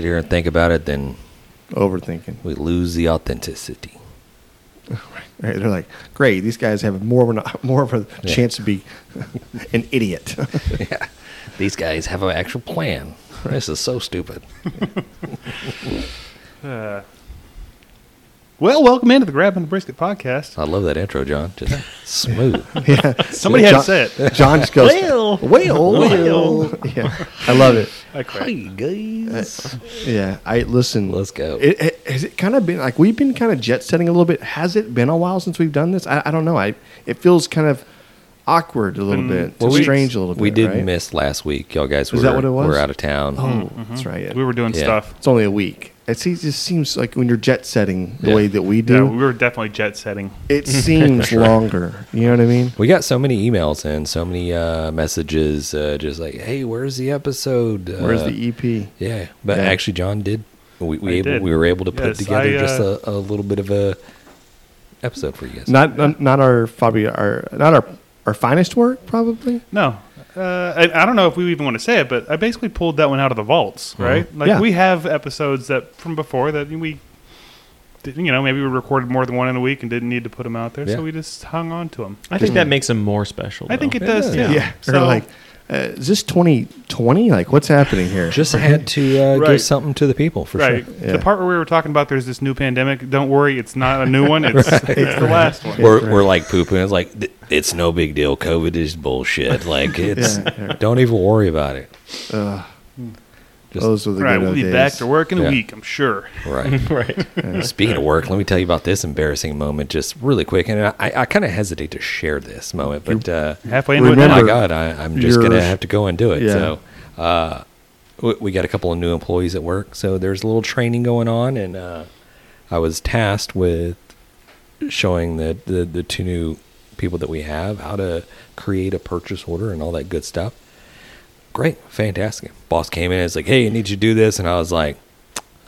we sit here and think about it, then Overthinking. we lose the authenticity. Right? They're like, great. These guys have more of an, more of a Yeah. chance to be an idiot. yeah. These guys have an actual plan. This is so stupid. Uh, well, welcome into the Grabbing the Brisket podcast. I love that intro, John. Just smooth. yeah. Somebody had John, to say it. John just goes, Well. well, well. Yeah, I love it. I quit. Hey guys. Uh, yeah, I listen. Let's go. It, it, has it kind of been like we've been kind of jet setting a little bit? Has it been a while since we've done this? I, I don't know. I it feels kind of awkward a little Been bit, two It's strange a little bit. we did right? miss last week. Y'all guys were, Is that what it was? were out of town. Oh, mm-hmm. that's right. yeah. We were doing Yeah. stuff. It's only a week. It seems, just seems like when you're jet setting the Yeah. way that we Yeah, do, we were definitely jet setting. it seems longer. You know what I mean? We got so many emails and so many uh, messages, uh, just like, "Hey, where's the episode? Where's Uh, the EP? Yeah, but Yeah. actually, John did. We we, I able, did. we were able to put Yes, together I, just uh, a, a little bit of a episode for you guys. Not, not not our probably our not our our finest work probably. No. Uh, I, I don't know if we even want to say it, but I basically pulled that one out of the vaults, right? Like Yeah. we have episodes that from before that we, did, you know, maybe we recorded more than one in a week and didn't need to put them out there, Yeah. so we just hung on to them. I think that makes them more special. I think though. it does Yeah. Yeah. So Or like, uh, is this 2020? Like, what's happening here? Just had to uh, Right. give something to the people for right, sure. Yeah. the part where we were talking about there's this new pandemic. Don't worry, it's not a new one. It's it's the last one. We're, we're like pooping. It's like it's no big deal. COVID is bullshit. Like it's Yeah, yeah. don't even worry about it. Ugh. Just- those were the Right, good we'll old be days. back to work in a week, I'm sure. Right. right. Speaking of work, let me tell you about this embarrassing moment, just really quick. And I, I kind of hesitate to share this moment, but uh, Halfway into Remember- it my now. God, I, I'm just gonna Yours. have to go and do it. Yeah. So, uh, we, we got a couple of new employees at work, so there's a little training going on, and uh, I was tasked with showing the, the the two new people that we have how to create a purchase order and all that good stuff. Great, fantastic. Boss came in and was like, "Hey, I need you to do this," and I was like,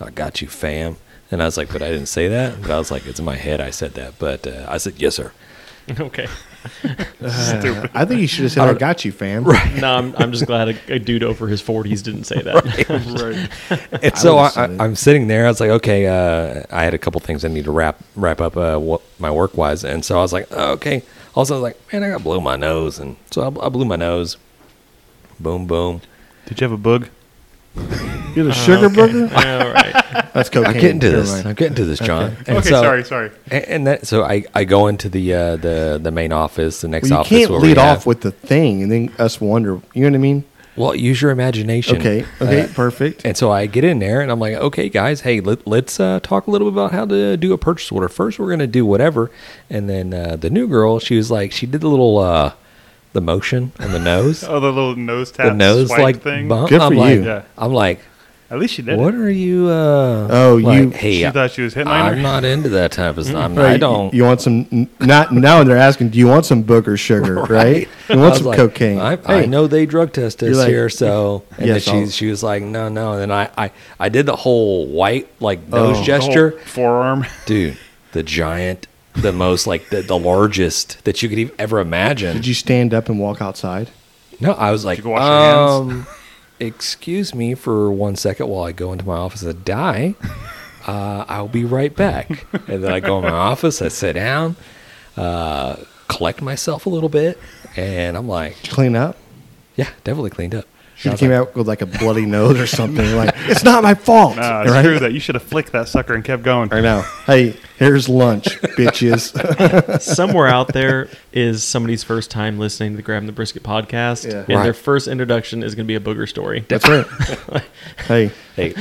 "I got you, fam." And I was like, "But I didn't say that." But I was like, "It's in my head. I said that." But uh, I said, "Yes, sir." okay. Uh, I think you should have said, "I got you, fam." Right. No, I'm, I'm just glad a, a dude over his 40s didn't say that. Right. right. And so would've I, I'm sitting there. I was like, okay, uh, I had a couple things I need to wrap wrap up uh, what my work wise, and so I was like, oh, okay. Also, I was like, man, I got to blow my nose, and so I, I blew my nose. Boom, boom. Did you have a bug? You had a sugar burger? All right. That's cocaine. I'm getting to Never this. mind. I'm getting to this, John. And okay, so- sorry, sorry. And, and that, so I, I go into the uh, the the main office, the next Well, you office. can't where we lead have- off with the thing and then us wonder. You know what I mean? Well, use your imagination. Okay. Okay. Uh, perfect. And so I get in there and I'm like, okay, guys, hey, let, let's uh, talk a little bit about how to do a purchase order. First, we're going to do whatever. And then uh, the new girl, she was like, she did the little, uh, the motion on the nose, Oh, the little nose tap the nose swipe like thing. bump. Good I'm for like, you. Yeah. I'm like, At least she did what it. are you? Uh, Oh, like, you- Hey, She I, thought she was hitting I'm her. not into that type of stuff. I'm, Right, I don't. You, want some? Not now. They're asking, do you want some booger sugar? Right? You want some like, cocaine? I, Hey, I know they drug test us like, here, so and Yes, then I'll- she she was like, no, no, and then I I, I did the whole white like nose Oh. The gesture, whole forearm. dude. The giant, the most like the, the largest that you could even ever imagine. Did you stand up and walk outside? no, I was like, you go your hands? um, excuse me for one second while I go into my office and die. Uh, I'll be right back. and then I go in my office, I sit down, uh, collect myself a little bit, and I'm like, Did you clean up? yeah, definitely cleaned up. She came out with like a bloody nose or something. Like, it's not my fault. Nah, right? screw that. You should have flicked that sucker and kept going. I know. Hey, here's lunch, bitches. Somewhere out there is somebody's first time listening to the Grab the Brisket podcast, Yeah. and Right. their first introduction is going to be a booger story. That's right. hey, Hey,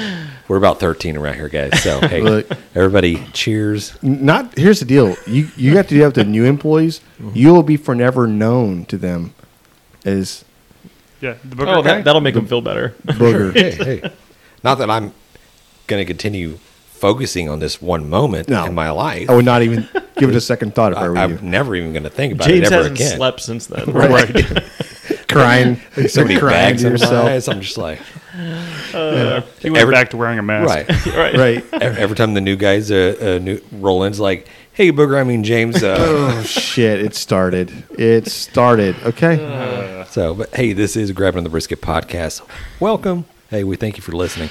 we're about 13 around here, guys. So, hey, Look. everybody, cheers. not here's the deal. You you have to do that with the new employees. Mm-hmm. You will be forever known to them as Yeah, the booger Oh, guy? that, that'll make them feel better. booger. Hey, hey. Not that I'm going to continue focusing on this one moment No. in my life. I would not even give it a second thought if I, I, were I'm you. never even going to think about James it ever hasn't again. slept since then. Right. crying. So many crying bags to in my yourself. eyes. I'm just like, he went every- back to wearing a mask. right. right. Right. every, every time the new guys uh, uh, new, roll in, it's like, hey, Booger, I mean, James. Uh, Oh shit! It started. It started. Okay. so, but hey, this is Grabbing the Brisket podcast. Welcome. Hey, we thank you for listening.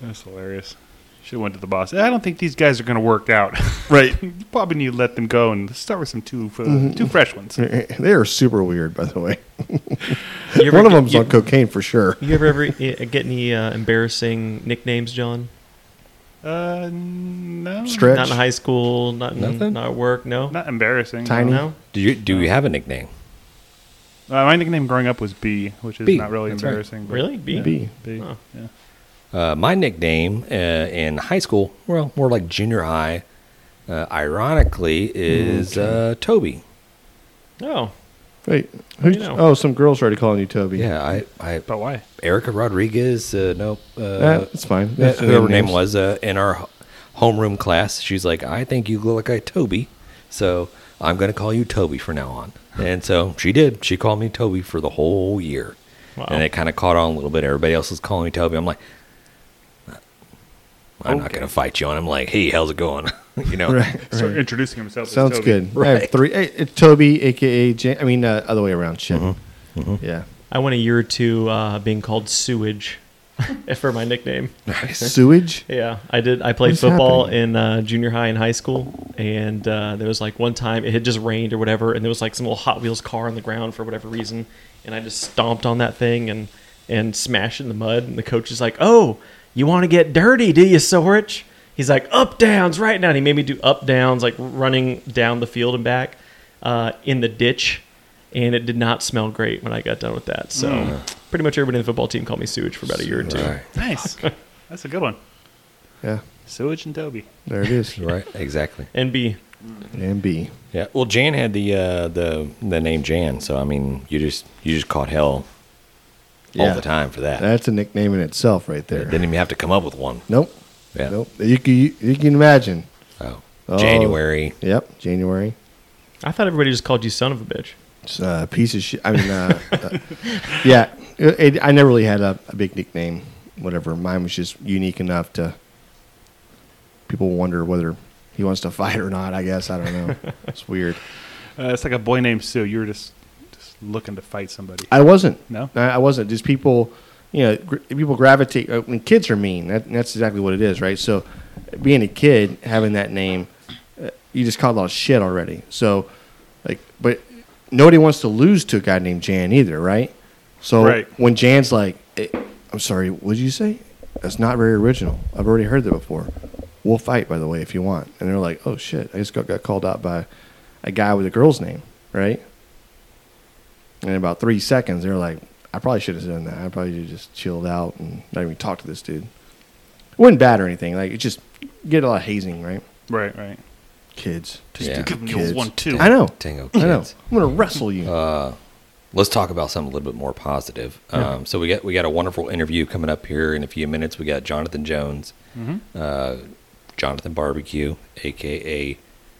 That's hilarious. Should have went to the boss. I don't think these guys are going to work out. Right. you probably need to let them go and start with some two uh, Mm-hmm. two fresh ones. They are super weird, by the way. You ever One of them's you, on cocaine for sure. You ever ever uh, get any uh, embarrassing nicknames, John? Uh, no, Stretch. Not in high school, not in, Nothing? not at work. No, not embarrassing. Tiny. no. Do you do you have a nickname? Uh, my nickname growing up was B, which is B, not really that's right. embarrassing. but- Really? B? Yeah, B. B. Oh. Yeah. Uh, my nickname uh, in high school, well, more like junior high, uh, ironically, is uh, Toby. Oh, Wait, who's, you know? oh, some girl's started calling you Toby. Yeah, I, I But why? Erica Rodriguez. Uh, no, uh, that's fine. uh, That's whoever her names. name was uh, in our ho- homeroom class. She's like, I think you look like a Toby, so I'm going to call you Toby from now on. And so she did. She called me Toby for the whole year, wow. and it kind of caught on a little bit. Everybody else was calling me Toby. I'm like. I'm not going to fight you. And I'm like, hey, how's it going? you know, Right. Start right. introducing himself. as Sounds Toby. good. I have Right. three. Hey, it's Toby, aka Jan- I mean, uh, other way around. Shit. Mm-hmm. Yeah. I went a year or two uh, being called sewage for my nickname. Sewage. Yeah, I did. I played What's football happening? in uh, junior high and high school, and uh, there was like one time it had just rained or whatever, and there was like some little Hot Wheels car on the ground for whatever reason, and I just stomped on that thing and and smashed in the mud, and the coach is like, "Oh, you want to get dirty, do you, Sorich?" He's like, "Up downs right now." And he made me do up downs, like running down the field and back uh, in the ditch, and it did not smell great when I got done with that. So. Pretty much everybody in the football team called me sewage for about a year or two. Right. Nice. That's a good one. Yeah. Sewage and Toby. There it is. Right, exactly. And B, And B. Yeah. Well, Jan had the uh, the the name Jan, so I mean, you just you just caught hell Yeah. all the time for that. That's a nickname in itself, right there. Didn't even have to come up with one. Nope. Yeah. Nope. You can you, you can imagine. Oh. Oh. January. Yep. January. I thought everybody just called you son of a bitch. It's a piece of shit. I mean, uh, uh, yeah. It, it- I never really had a, a big nickname. Whatever. Mine was just unique enough to. People wonder whether he wants to fight or not. I guess I don't know. it's weird. Uh, it's like a boy named Sue. You were just just looking to fight somebody. I wasn't. No? I, I wasn't. Just people, you know, gr- people gravitate. Uh, when kids are mean, that, that's exactly what it is, right? So, being a kid, having that name, uh, you just caught a lot of shit already. So, like, but nobody wants to lose to a guy named Jan either, right? So Right. when Jan's like, eh, "I'm sorry, what did you say? That's not very original. I've already heard that before. We'll fight, by the way, if you want." And they're like, "Oh shit! I just got, got called out by a guy with a girl's name, right?" And in about three seconds, they're like, I probably should have done that. I probably should have just chilled out and not even talked to this dude. It wasn't bad or anything. Like, it just get a lot of hazing, right? Right, right. Kids. Just Yeah. give him Kids. one too. I know. Tango I know. I'm going to wrestle you. Uh, let's talk about something a little bit more positive. Um, so we got we got a wonderful interview coming up here in a few minutes. We got Jonathan Jones, Mhm. uh, Jonathan Barbecue, aka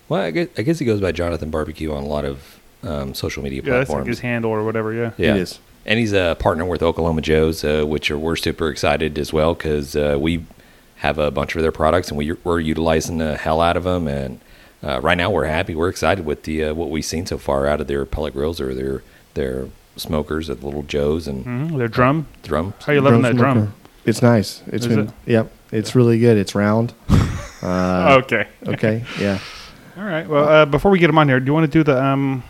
well, I guess, I guess he goes by Jonathan Barbecue on a lot of um, social media Yeah, that's like his handle or whatever. Yeah. Yeah. It is. And he's a partner with Oklahoma Joe's, uh, which are, we're super excited as well because uh, we have a bunch of their products and we, we're utilizing the hell out of them. And uh, right now we're happy. We're excited with the uh, what we've seen so far out of their pellet grills or their their smokers at Little Joe's and hmm Their drum. drum. How you loving that smoker. drum? It's nice. It's Is been, it? yep. It's really good. It's round. Uh, okay. okay. Yeah. All right. Well, uh, before we get him on here, do you want to do the um,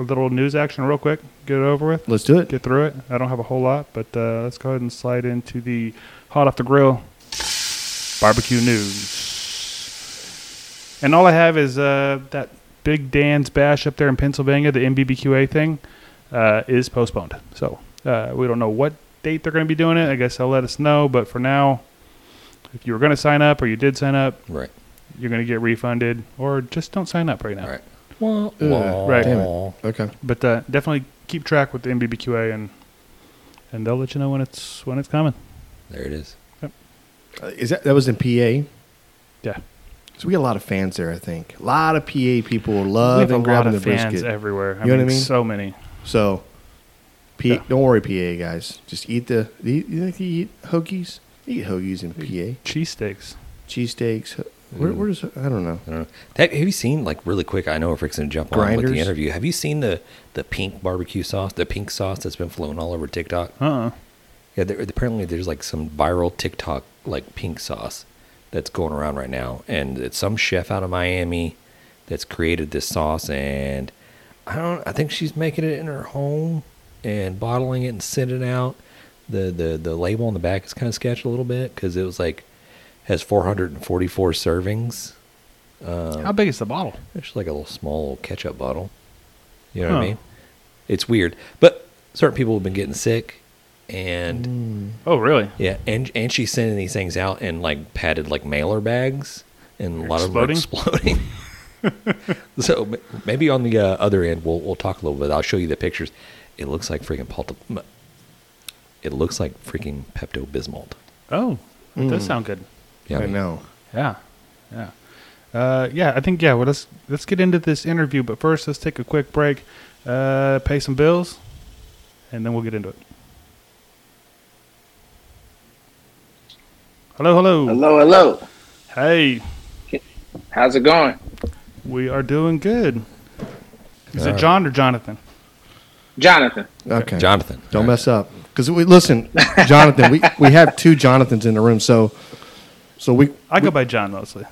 a little news action real quick? Get it over with. Let's do it. Get through it. I don't have a whole lot, but uh, let's go ahead and slide into the hot off the grill barbecue news. And all I have is uh, that Big Dan's Bash up there in Pennsylvania, the MBBQA thing, uh, is postponed. So uh, we don't know what date they're going to be doing it. I guess they'll let us know. But for now, if you were going to sign up or you did sign up, Right. you're going to get refunded, or just don't sign up right now. Right. Well, Ugh, Right. Damn it. Okay. But uh, definitely keep track with the MBBQA, and and they'll let you know when it's when it's coming. There it is. Uh, is that that was in PA? Yeah, So we got a lot of fans there. I think a lot of PA people we have love a and lot grabbing of the fans brisket. everywhere. I You know mean, what I mean? So many. So, P- Yeah. don't worry, PA guys. Just eat the. do You, you think you eat hoagies? You eat hoagies in PA. Cheesesteaks. Cheesesteaks. Where, where does I don't know. I don't know. Have, have you seen like really quick? I know we're fixing to jump on with the interview. Have you seen the the pink barbecue sauce, the pink sauce that's been flown all over TikTok? Uh. uh Yeah, there, apparently there's like some viral TikTok like pink sauce that's going around right now, and it's some chef out of Miami that's created this sauce, and I don't. I think she's making it in her home and bottling it and sending it out. The the the label on the back is kind of sketched a little bit because it was like has 444 servings. Um, How big is the bottle? it's like a little small ketchup bottle. You know what I mean? It's weird, but certain people have been getting sick, and Oh, really? yeah, and and she's sending these things out in like padded like mailer bags, and a lot of them are exploding. so maybe on the uh, other end, we'll we'll talk a little bit. I'll show you the pictures. It looks like freaking Palt- It looks like freaking Pepto Bismol. Oh, that does Mm. sound good. Yeah, I know. Yeah, yeah, uh, yeah. I think yeah. Well, let's let's get into this interview, but first let's take a quick break, uh, pay some bills, and then we'll get into it. Hello, hello. Hello, hello. Hey, How's it going? we are doing good. Is All it. John or Jonathan? Jonathan. Okay. Jonathan. Don't mess up. Because we listen, Jonathan. we, we have two Jonathans in the room, so so we I go by John mostly.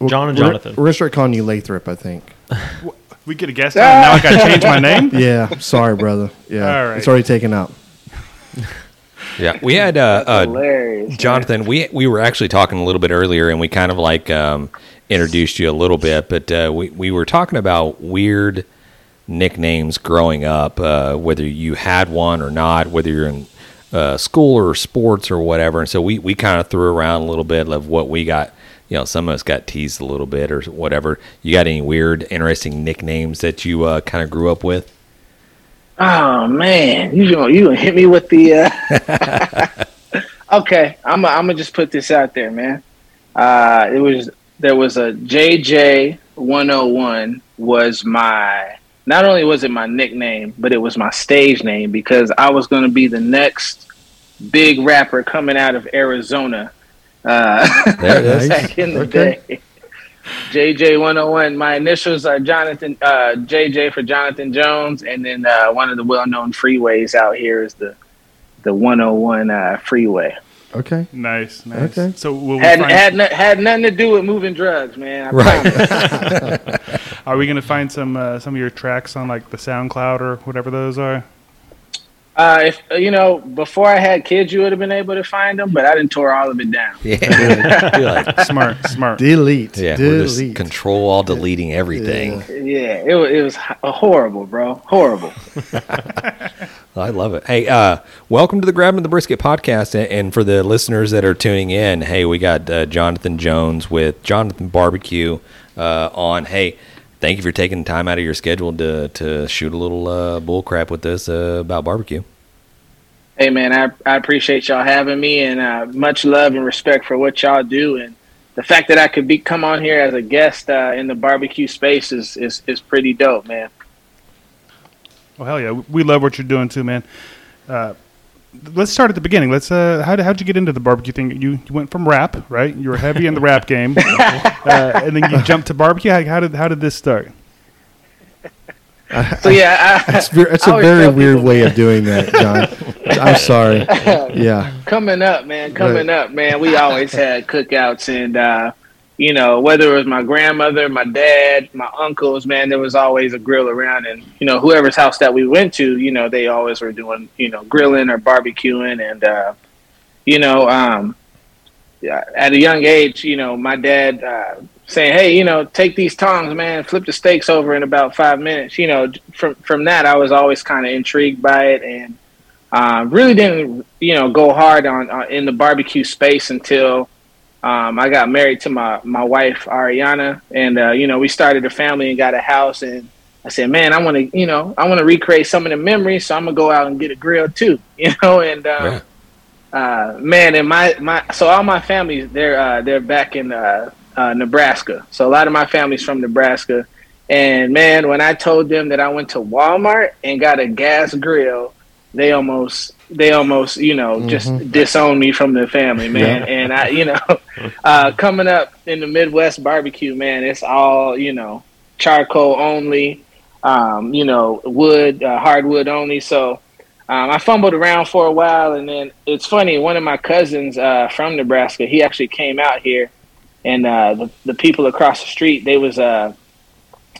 we're- John and we're- Jonathan. We're gonna start calling you Lathrop, I think. We get a guest on. Now I got to change my name. Yeah. sorry, brother. Yeah. All right. It's already taken out. Yeah, we had uh, uh, Hilarious. Jonathan, we we were actually talking a little bit earlier, and we kind of like um, introduced you a little bit, but uh, we we were talking about weird nicknames growing up, uh, whether you had one or not, whether you're in uh, school or sports or whatever. And so we we kind of threw around a little bit of what we got. You know, some of us got teased a little bit or whatever. You got any weird, interesting nicknames that you uh, kind of grew up with? Oh man, you gonna you gonna hit me with the? Uh... okay, I'm i I'm gonna just put this out there, man. Uh, it was there was a JJ 101 was my not only was it my nickname, but it was my stage name because I was gonna be the next big rapper coming out of Arizona. Uh, There it is. back in the Okay. day. JJ 101. My initials are Jonathan, uh, JJ for Jonathan Jones, and then uh, one of the well-known freeways out here is the the 101 uh, freeway. Okay. Nice, nice. Okay. So will we Had find, had no, had nothing to do with moving drugs, man. I Right. promise. are we going to find some uh, some of your tracks on like the SoundCloud or whatever those are? Uh, if you know, before I had kids, you would have been able to find them, but I didn't tore all of it down. Yeah, You're like, Smart, smart. Delete. yeah, we're just Delete. control all deleting everything. Yeah, it was it was horrible, bro. Horrible. I love it. Hey, uh, welcome to the Grabbing the Brisket podcast. And, and for the listeners that are tuning in, hey, we got uh, Jonathan Jones with Jonathan Barbecue uh, on. Hey, thank you for taking time out of your schedule to, to shoot a little uh, bull crap with us uh, about barbecue. Hey man, I, I appreciate y'all having me and uh, much love and respect for what y'all do and the fact that I could be come on here as a guest uh, in the barbecue space is, is, is pretty dope, man. Well, hell yeah, we love what you're doing too, man. Uh, let's start at the beginning. Let's. Uh, how how'd you get into the barbecue thing? You, you went from rap, right? You were heavy in the rap game, uh, and then you jumped to barbecue. How, how did how did this start? So yeah, I, It's, ver- it's I a very weird people, way of doing that, John. I'm sorry. Yeah. coming up, man, coming Right. up, man. We always had cookouts and uh, you know whether it was my grandmother, my dad, my uncles, man, there was always a grill around, and you know whoever's house that we went to, you know they always were doing you know grilling or barbecuing, and uh, you know um, at a young age, you know my dad. Uh, saying, "Hey, you know, take these tongs, man, flip the steaks over in about five minutes." You know, from from that, I was always kind of intrigued by it, and uh, really didn't, you know, go hard on, on in the barbecue space until um, I got married to my my wife Ariana, and uh, you know, we started a family and got a house, and I said, "Man, I want to, you know, I want to recreate some of the memories, so I'm gonna go out and get a grill too," you know, and. Um, Yeah. uh, man, and my, my so all my family they're uh, they're back in uh, uh, Nebraska. So a lot of my family's from Nebraska, and man, when I told them that I went to Walmart and got a gas grill, they almost they almost you know just disowned me from the family, man. And I you know uh, coming up in the Midwest barbecue, man, it's all you know charcoal only, um, you know wood uh, hardwood only. So um, I fumbled around for a while, and then it's funny. One of my cousins uh, from Nebraska, he actually came out here, and uh, the the people across the street, they was uh,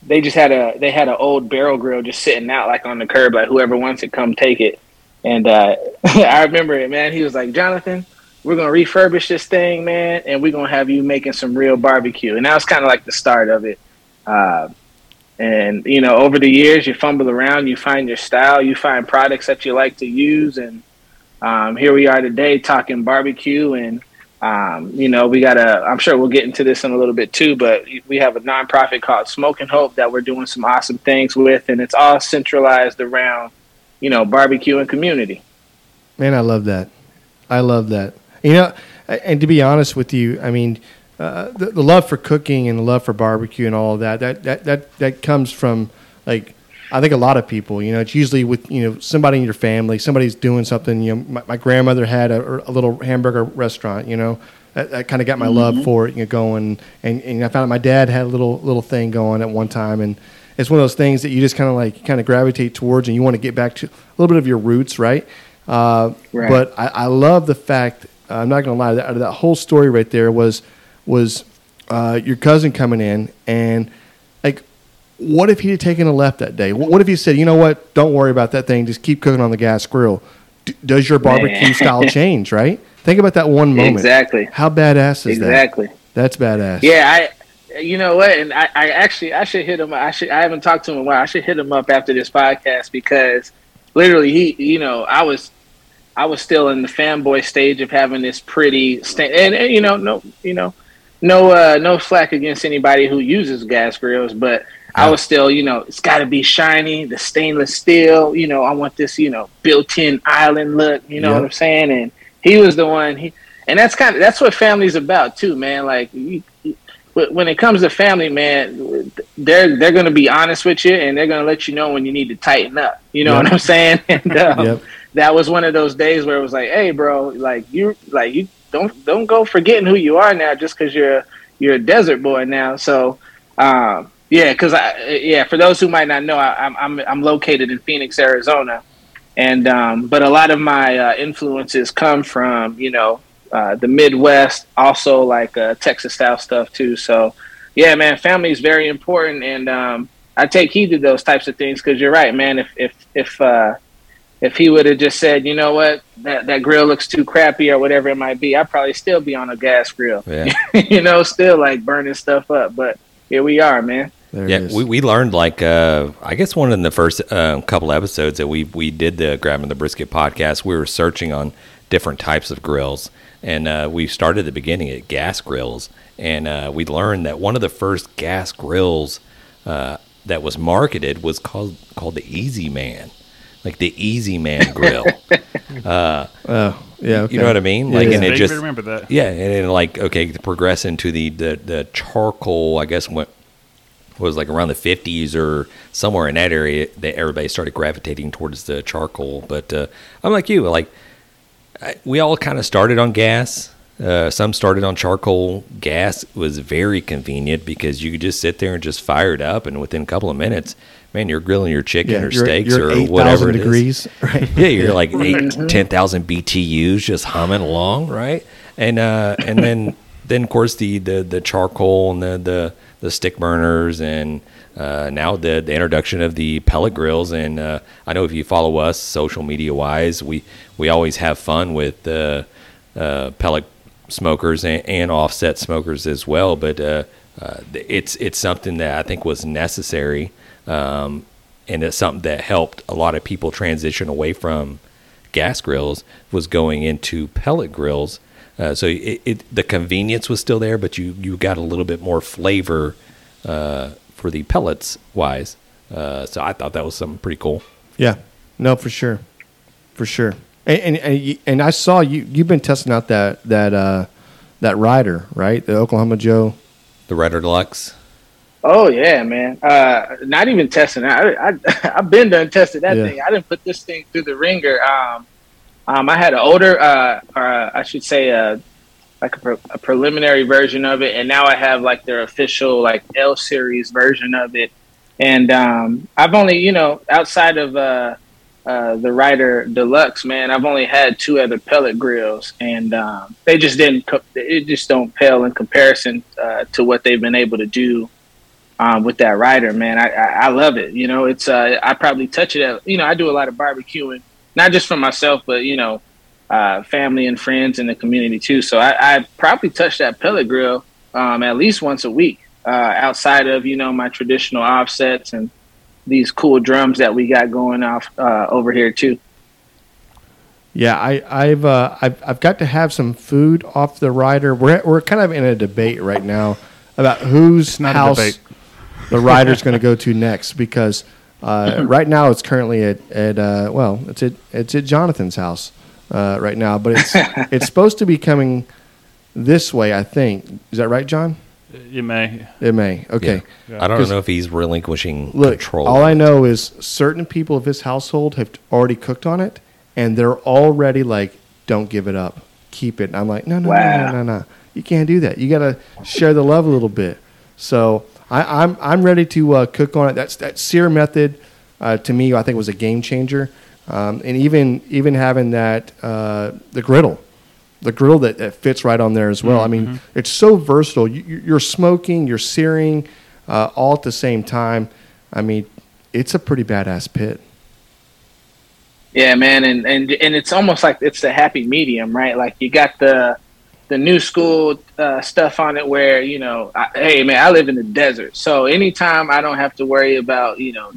they just had a they had an old barrel grill just sitting out like on the curb, like whoever wants it, come take it. And uh, I remember it, man. He was like, Jonathan, we're gonna refurbish this thing, man, and we're gonna have you making some real barbecue. And that was kind of like the start of it. Uh, and you know, over the years, you fumble around, you find your style, you find products that you like to use, and um, here we are today talking barbecue. And um, you know, we got a. I'm sure we'll get into this in a little bit too, but we have a nonprofit called Smoke and Hope that we're doing some awesome things with, and it's all centralized around, you know, barbecue and community. Man, I love that. I love that. You know, and to be honest with you, I mean, uh, the, the, love for cooking and the love for barbecue and all of that, that, that, that, that comes from like, I think a lot of people, you know, it's usually with, you know, somebody in your family, somebody's doing something, you know, my, my grandmother had a, a, little hamburger restaurant, you know, that, that kind of got my mm-hmm. love for it, you know, going. And, and I found out my dad had a little, little thing going at one time. And it's one of those things that you just kind of like, kind of gravitate towards and you want to get back to a little bit of your roots, right? Uh, right. But I, I love the fact, I'm not going to lie, that, that whole story right there was – was uh, your cousin coming in and like what if he had taken a left that day? What if he said you know what? Don't worry about that thing. Just keep cooking on the gas grill. D- does your barbecue style change right? Think about that one moment. Exactly. How badass is exactly. that? Exactly. That's badass. Yeah i you know what and I, I actually i should hit him i should i haven't talked to him in a while i should hit him up after this podcast because literally he you know i was I was still in the fanboy stage of having this pretty sta- and, and you know no you know no uh, no slack against anybody who uses gas grills, but I was still, you know, it's got to be shiny, the stainless steel. You know, I want this, you know, built-in island look. You know yep. what I'm saying? And he was the one. He and that's kind of that's what family's about too, man. Like you, when it comes to family, man, they're they're gonna be honest with you and they're gonna let you know when you need to tighten up. You know yep. what I'm saying? And um, yep. that was one of those days where it was like, hey, bro, like you like you don't don't go forgetting who you are now just because you're you're a desert boy now. So um, yeah, because I yeah for those who might not know, I, am I'm I'm located in Phoenix, Arizona, and um, but a lot of my uh, influences come from you know uh, the Midwest, also like uh, Texas style stuff too. So yeah, man, family is very important, and um, I take heed to those types of things because you're right, man. If if if uh, if he would have just said, you know what, that, that grill looks too crappy or whatever it might be, I'd probably still be on a gas grill. Yeah. you know, still like burning stuff up. But here we are, man. There yeah, we, we learned like uh, I guess one of the first uh, couple episodes that we we did the grabbing the brisket podcast. We were searching on different types of grills, and uh, we started at the beginning at gas grills, and uh, we learned that one of the first gas grills uh, that was marketed was called called the Easy Man like the Easy Man grill. uh, oh, yeah, okay. you know what I mean? Like, yeah, and it just remember that. Yeah, and then like okay, to progress into the the, the charcoal. I guess what was like around the 50s or somewhere in that area that everybody started gravitating towards the charcoal. But uh, I'm like you, like I, we all kind of started on gas. Uh, some started on charcoal. Gas was very convenient because you could just sit there and just fire it up, and within a couple of minutes, man, you're grilling your chicken yeah, or you're, steaks you're or 8, whatever degrees, right? Yeah, you're like eight, ten thousand BTUs just humming along, right? And uh, and then then of course the, the the charcoal and the the, the stick burners and uh, now the the introduction of the pellet grills. And uh, I know if you follow us social media wise, we we always have fun with the uh, pellet smokers and, and, offset smokers as well. But uh, uh, it's it's something that I think was necessary um, and it's something that helped a lot of people transition away from gas grills was going into pellet grills. Uh, so it, it, the convenience was still there, but you, you got a little bit more flavor uh, for the pellets wise. Uh, so I thought that was something pretty cool. Yeah, no, for sure, for sure. And and, and I saw you you've been testing out that that uh, that rider right, the Oklahoma Joe, the Rider Deluxe. Oh yeah, man. Uh, not even testing. I, I I've been done tested that yeah. thing. I didn't put this thing through the ringer. Um, um, I had an older, uh, or uh, I should say, uh, like a, pre- a, preliminary version of it, and now I have like their official like L series version of it. And um, I've only, you know, outside of uh, uh, the Rider Deluxe, man, I've only had two other pellet grills, and um, they just didn't. Co- it just don't pale in comparison uh, to what they've been able to do um, with that Rider, man. I, I, I love it. You know, it's uh, I probably touch it. At, you know, I do a lot of barbecuing, not just for myself, but you know, uh, family and friends in the community too. So I, I probably touch that pellet grill um, at least once a week, uh, outside of you know my traditional offsets and these cool drums that we got going off uh, over here too. Yeah, I, I've, uh, I've I've got to have some food off the rider. We're we're kind of in a debate right now about whose not house debate. the rider's going to go to next because uh, right now it's currently at at uh, well it's at it's at Jonathan's house uh, right now, but it's it's supposed to be coming this way. I think is that right, John? You may. It may. Okay. Yeah. I don't know if he's relinquishing Look, control. all I know is certain people of his household have already cooked on it, and they're already like, "Don't give it up, keep it." And I'm like, "No, no, no, Wow. no, no, no. You can't do that. You got to share the love a little bit." So I, I'm I'm ready to uh, cook on it. That's that sear method uh, to me. I think was a game changer, um, and even even having that uh, the griddle. The grill that, that fits right on there as well. I mean, it's so versatile. You, you- you're smoking, you're searing, uh, all at the same time. I mean, it's a pretty badass pit. Yeah, man, and and and it's almost like it's the happy medium, right? Like you got the the new school uh, stuff on it, where you know, I, hey, man, I live in the desert, so anytime I don't have to worry about, you know,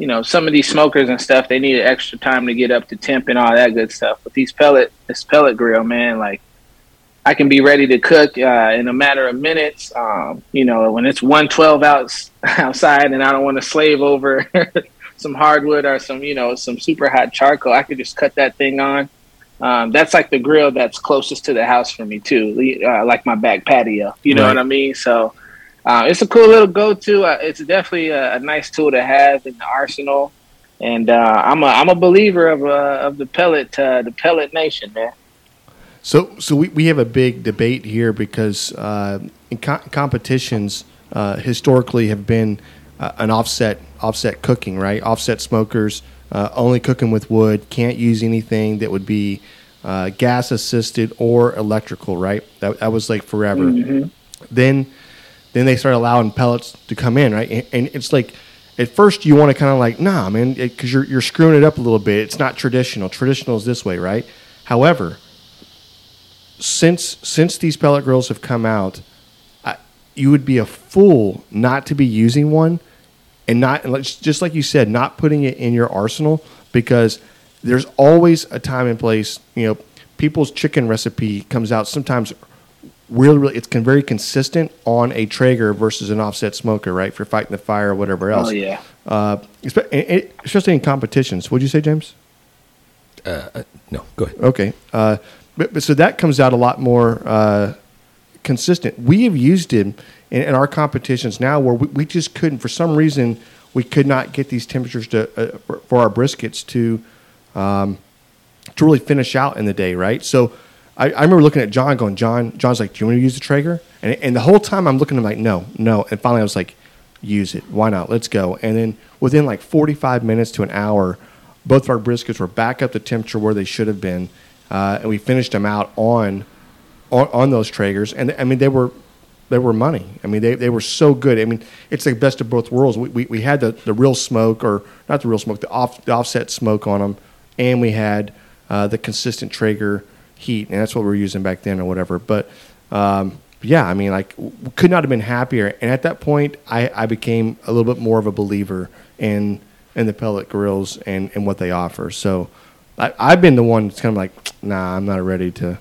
you know, some of these smokers and stuff, they need extra time to get up to temp and all that good stuff. But these pellet, this pellet grill, man, like I can be ready to cook uh, in a matter of minutes. Um, you know, when it's one twelve out outside, and I don't want to slave over some hardwood or some, you know, some super hot charcoal, I could just cut that thing on. Um, that's like the grill that's closest to the house for me too, uh, like my back patio. You know Right. what I mean? So uh, it's a cool little go-to. Uh, it's definitely a, a nice tool to have in the arsenal. And uh, I'm a I'm a believer of uh, of the pellet uh, the pellet nation, man. So, so we, we have a big debate here because uh, in co- competitions uh, historically have been uh, an offset offset cooking, right? Offset smokers uh, only cooking with wood, can't use anything that would be uh, gas assisted or electrical, right? That, that was like forever. Then, then they start allowing pellets to come in, right? And, and it's like at first you want to kind of like, nah, man, because you're you're screwing it up a little bit. It's not traditional. Traditional is this way, right? However, since since these pellet grills have come out, I, you would be a fool not to be using one, and not just like you said, not putting it in your arsenal because there's always a time and place. You know, people's chicken recipe comes out sometimes really, really. It's con- very consistent on a Traeger versus an offset smoker, right? If you're fighting the fire or whatever else. Oh yeah. Uh, espe- and- and especially in competitions. What'd you say, James? no, go ahead. Okay. Uh, but, but so that comes out a lot more uh, consistent. We have used it in, in our competitions now where we, we just couldn't, for some reason, we could not get these temperatures to uh, for, for our briskets to um, to really finish out in the day, right? So I, I remember looking at John, going, John, John's like, "Do you want to use the Traeger?" And, and the whole time I'm looking at him like, "No, no." And finally I was like, "Use it. Why not? Let's go." And then within like 45 minutes to an hour, both of our briskets were back up to temperature where they should have been, uh, and we finished them out on on, on those Traegers. And I mean, they were they were money. I mean, they, they were so good. I mean, it's the best of both worlds. We, we, we had the, the real smoke, or not the real smoke, the, off, the offset smoke on them, and we had uh, the consistent Traeger heat, and that's what we were using back then, or whatever. But um, yeah, I mean, like, w- could not have been happier. And at that point, I, I became a little bit more of a believer in in the pellet grills and, and what they offer. So I, I've been the one that's kind of like, nah, I'm not ready to.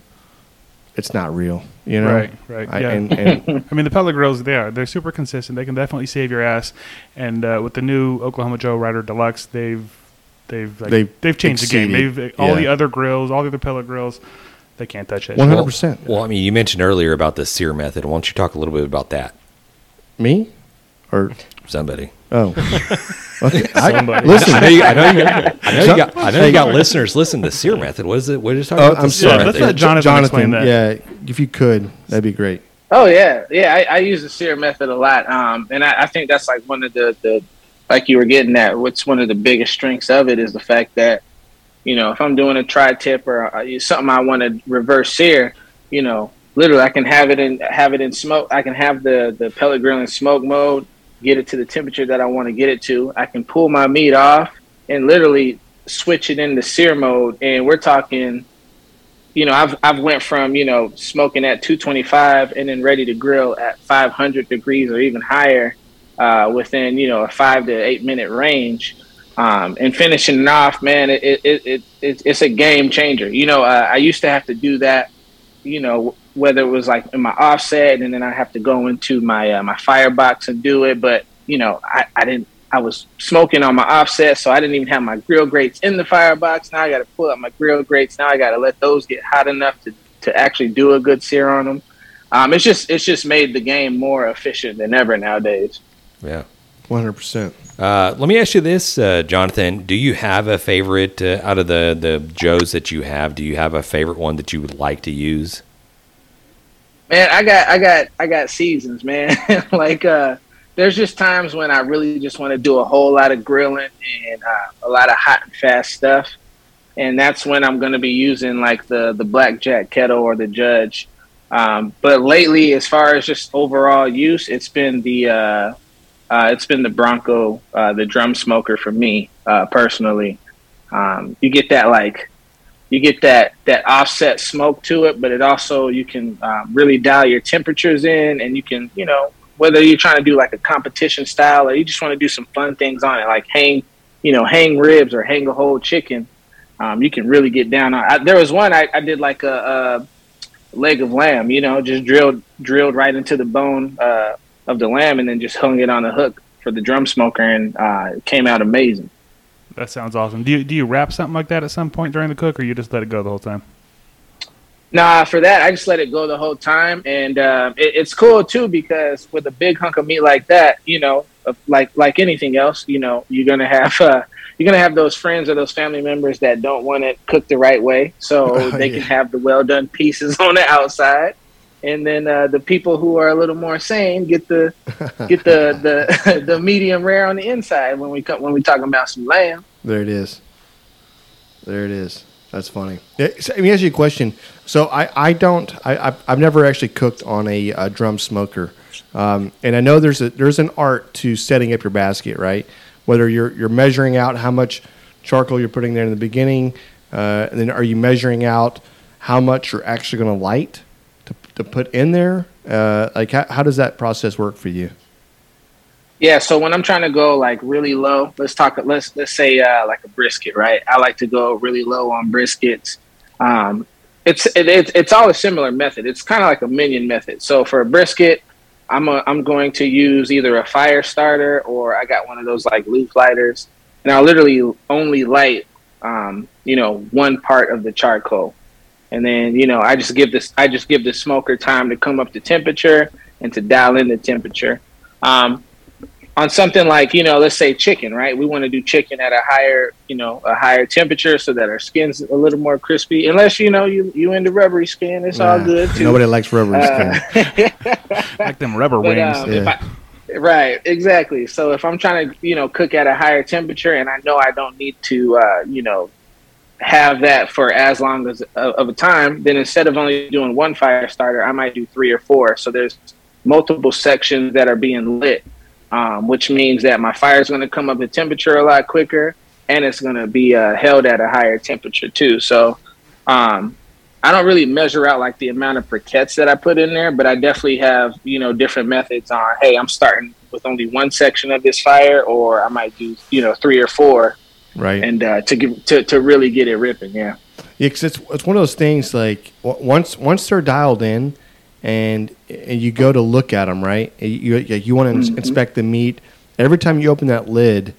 It's not real, you know. Right, right, I, yeah. And, and I mean, the pellet grills, they are. They're super consistent. They can definitely save your ass. And uh, with the new Oklahoma Joe Rider Deluxe, they've they've like, They've they've, changed the game. They've all yeah. the other grills, all the other pellet grills, they can't touch it. 100%. Well, I mean, you mentioned earlier about the sear method. Why don't you talk a little bit about that? me, or Somebody. oh, okay. I, Somebody. listen. I know you, I know you got, I know you got, I know you got listeners listen to sear method. What is it? What are you talking Oh, about? I'm the sear sorry. let's method? let Jonathan explain that. Yeah, if you could, that'd be great. Oh yeah, yeah. I, I use the sear method a lot, um, and I, I think that's like one of the, the like you were getting at, what's one of the biggest strengths of it is the fact that, you know, if I'm doing a tri tip or uh, something I want to reverse sear, you know, literally I can have it in have it in smoke. I can have the the pellet grill in smoke mode, get it to the temperature that I want to get it to. I can pull my meat off and literally switch it into sear mode. And we're talking, you know, I've I've went from you know smoking at 225 and then ready to grill at 500 degrees or even higher uh, within you know a five to eight minute range. Um, and finishing it off, man, it, it, it, it, it's a game changer. You know, uh, I used to have to do that, you know, whether it was like in my offset and then I have to go into my uh, my firebox and do it. But you know, I, I didn't. I was smoking on my offset, so I didn't even have my grill grates in the firebox. Now I got to pull up my grill grates. Now I got to let those get hot enough to, to actually do a good sear on them. Um, it's just it's just made the game more efficient than ever nowadays. Yeah. One hundred percent. Uh, let me ask you this, uh, Jonathan. Do you have a favorite uh, out of the, the Joes that you have? Do you have a favorite one that you would like to use? Man, I got I got I got seasons, man. like uh there's just times when I really just want to do a whole lot of grilling and uh, a lot of hot and fast stuff. And that's when I'm going to be using like the the blackjack kettle or the judge. Um, but lately, as far as just overall use, it's been the uh, it's been the Bronco, uh, the drum smoker for me uh, personally. Um, you get that like you get that that offset smoke to it, but it also you can um, really dial your temperatures in, and you can you know whether you're trying to do like a competition style or you just want to do some fun things on it, like hang you know hang ribs or hang a whole chicken. Um, you can really get down on. I, there was one I, I did like a, a leg of lamb, you know, just drilled drilled right into the bone uh, of the lamb, and then just hung it on a hook for the drum smoker, and uh, it came out amazing. That sounds awesome. Do you do you wrap something like that at some point during the cook, or you just let it go the whole time? Nah, for that I just let it go the whole time, and uh, it, it's cool too because with a big hunk of meat like that, you know, like like anything else, you know, you're gonna have uh, you're gonna have those friends or those family members that don't want it cooked the right way, so Oh, they yeah. can have the well done pieces on the outside, and then uh, the people who are a little more sane get the get the the the medium rare on the inside when we come when we talking about some lamb. There it is. There it is. That's funny. Yeah, so let me ask you a question. So I, I don't I I've, I've never actually cooked on a, uh drum smoker, um, and I know there's a there's an art to setting up your basket, right? Whether you're you're measuring out how much charcoal you're putting there in the beginning, uh, and then are you measuring out how much you're actually going to light to put in there? Uh, like how, how does that process work for you? Yeah, so when I'm trying to go like really low, let's talk. Let's let's say uh, like a brisket, right? I like to go really low on briskets. Um, it's it, it's it's all a similar method. It's kind of like a minion method. So for a brisket, I'm a, I'm going to use either a fire starter or I got one of those like leaf lighters, and I'll literally only light um, you know one part of the charcoal, and then you know I just give this I just give the smoker time to come up to temperature and to dial in the temperature. Um, on something like you know let's say chicken right we want to do chicken at a higher you know a higher temperature so that our skin's a little more crispy unless you know you you into rubbery skin it's all good too Nobody likes rubber skin. Uh, Like them rubber but, wings. um, Yeah. I, right exactly so if i'm trying to you know cook at a higher temperature and i know i don't need to uh, you know have that for as long as of of a time then instead of only doing one fire starter i might do three or four so there's multiple sections that are being lit um, which means that my fire is going to come up in temperature a lot quicker and it's going to be uh, held at a higher temperature too so um, I don't really measure out like the amount of briquettes that I put in there, but I definitely have you know different methods on. Hey, I'm starting with only one section of this fire, or I might do you know three or four, Right. and uh, to give to, to really get it ripping. Yeah, Yeah, 'cause it's it's one of those things like once once they're dialed in, and and you go to look at them, right? You you, you want to Mhm. inspect the meat. Every time you open that lid,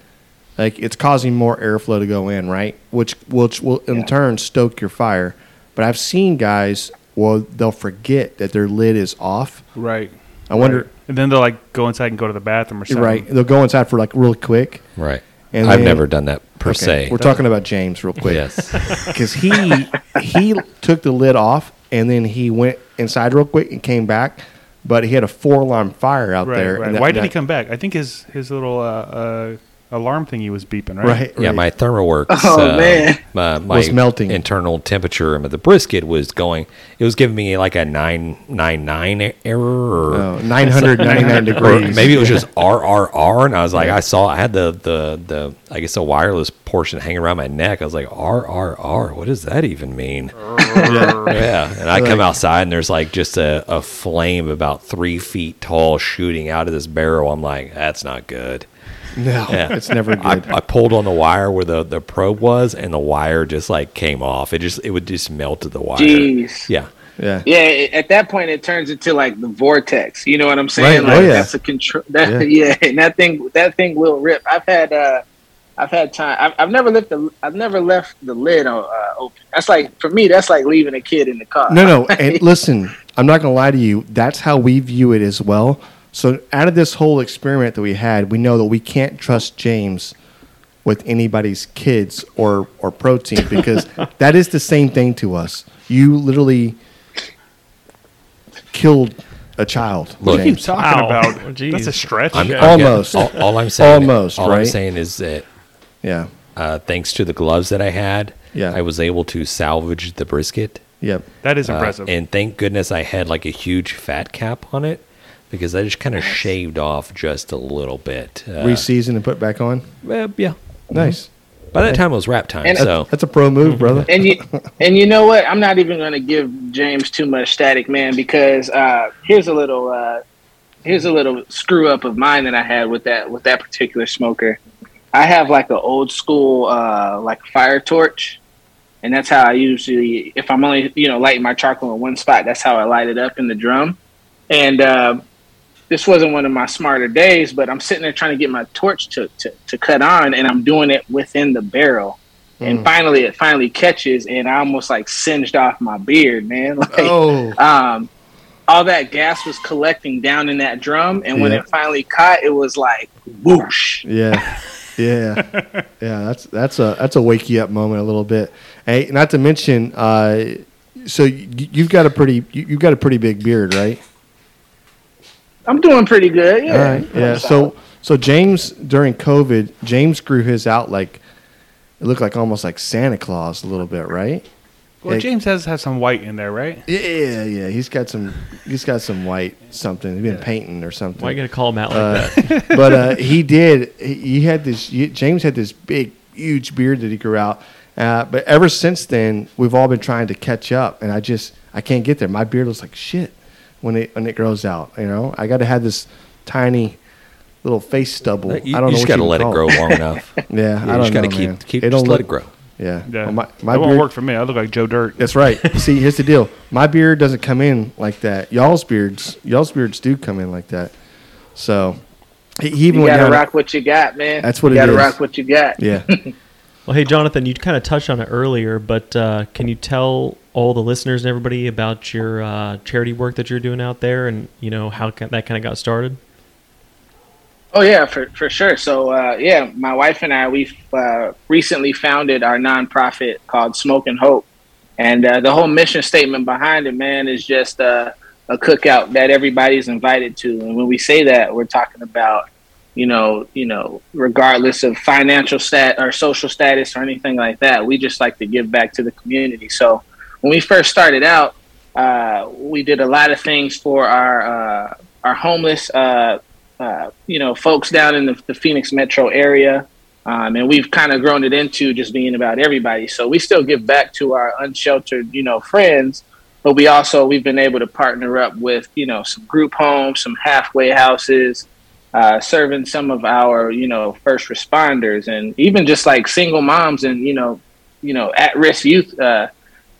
like it's causing more airflow to go in, right? Which which will in Yeah. turn stoke your fire. But I've seen guys, well, they'll forget that their lid is off. Right. I wonder, And then they'll like go inside and go to the bathroom or something. right? They'll go inside for like real quick. Right. And I've then- never done that per Okay, se. We're talking about James real quick. Yes. because he he took the lid off and then he went inside real quick and came back, but he had a four alarm fire out Right. there. right. and that- Why did he come back? I think his his little uh, uh, alarm thingy was beeping, right? Right. Yeah, my ThermoWorks. Oh, uh, man. my, my Was melting. internal temperature of the brisket was going. It was giving me like a nine nine nine error, or Oh, 999 degrees. maybe it was just RRR, and I was like, I saw I had the the the I guess the wireless portion hanging around my neck. I was like, RRR, what does that even mean? Yeah. Yeah, and I come outside and there's like just a, a flame about three feet tall shooting out of this barrel. I'm like, that's not good. No, Yeah. it's never I, good. I pulled on the wire where the, the probe was, and the wire just like came off. It just it would just melt the wire. Jeez. Yeah, yeah. Yeah, it- at that point it turns into like the vortex. You know what I'm saying? Right. Oh, yeah. that's a control. That, yeah. and that thing that thing will rip. I've had uh, I've had time. I've, I've never left the I've never left the lid uh, open. That's like for me. That's like leaving a kid in the car. No, no. And listen, I'm not going to lie to you. That's how we view it as well. So, out of this whole experiment that we had, we know that we can't trust James with anybody's kids or or protein because that is the same thing to us. You literally killed a child. Look, What are you talking Ow. about? Jeez. That's a stretch. I'm, Yeah. I'm Almost. all, all I'm saying, Almost, all I'm saying is that Yeah. uh, thanks to the gloves that I had, Yeah. I was able to salvage the brisket. Yep. that is Uh, impressive. and thank goodness I had like a huge fat cap on it because I just kind of shaved off just a little bit. Uh, Reseason and put back on. uh, yeah. Nice. By that time it was wrap time, And- so That's a pro move, brother. and you and you know what? I'm not even going to give James too much static, man, because uh, here's a little uh, here's a little screw up of mine that I had with that with that particular smoker. I have like an old school uh, like fire torch, and that's how I usually if I'm only you know lighting my charcoal in one spot, that's how I light it up in the drum. And uh, this wasn't one of my smarter days, but I'm sitting there trying to get my torch to, to, to cut on, and I'm doing it within the barrel and Mm. finally it finally catches and I almost like singed off my beard, man. Like Oh. um all that gas was collecting down in that drum and when Yeah. it finally caught it was like whoosh. Yeah, yeah, yeah. That's that's a that's a wake you up moment a little bit. Hey, not to mention, uh, so you, you've got a pretty you've got a pretty big beard, right? I'm doing pretty good. Yeah. All right. Yeah. So so James during COVID, James grew his out like it looked like almost like Santa Claus a little bit, right? well, Hey. James has has some white in there, right? Yeah, yeah. He's got some he's got some white something. He's been painting or something. Why you gonna call him out like Uh, that? but uh, he did. He, he had this. he- James had this big, huge beard that he grew out. Uh, but ever since then, we've all been trying to catch up, and I just I can't get there. My beard looks like shit when it when it grows out. You know, I got to have this tiny little face stubble. you, I don't you know. just what got to let it call grow long enough. Yeah, Yeah, I you don't just know, got to keep man. keep It just don't let look- it grow. Yeah, Yeah. Well, my my that won't beard. work for me. I look like Joe Dirt. That's right. See, here's the deal. My beard doesn't come in like that. Y'all's beards, y'all's beards do come in like that. So he, he even You gotta down. rock what you got, man. That's what you it gotta is. rock what you got. yeah. Well, hey, Jonathan, you kind of touched on it earlier, but uh, can you tell all the listeners and everybody about your uh, charity work that you're doing out there, and you know how that kind of got started? Oh yeah, for for sure. So uh, yeah, my wife and I we've uh, recently founded our nonprofit called Smoke and Hope, and uh, the whole mission statement behind it, man, is just uh, a cookout that everybody's invited to. And when we say that, we're talking about you know you know regardless of financial stat or social status or anything like that. We just like to give back to the community. So when we first started out, uh, we did a lot of things for our uh, our homeless. Uh, uh, you know, folks down in the, the Phoenix metro area. Um, and we've kind of grown it into just being about everybody. So we still give back to our unsheltered, you know, friends, but we also, we've been able to partner up with, you know, some group homes, some halfway houses, uh, serving some of our, you know, first responders and even just like single moms and, you know, you know, at risk youth, uh,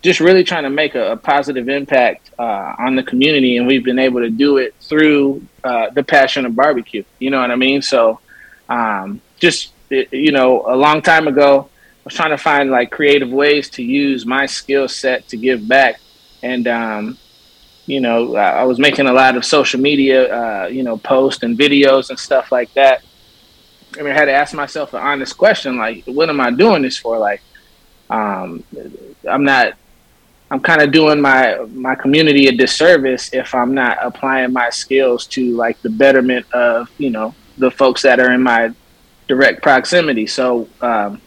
just really trying to make a, a positive impact uh, on the community, and we've been able to do it through uh, the passion of barbecue. You know what I mean? So, um, just you know, a long time ago, I was trying to find like creative ways to use my skill set to give back, and um, you know, I I was making a lot of social media, uh, you know, posts and videos and stuff like that. And I had to ask myself an honest question, like, what am I doing this for? Like, um, I'm not I'm kind of doing my my community a disservice if I'm not applying my skills to like the betterment of you know the folks that are in my direct proximity. So um,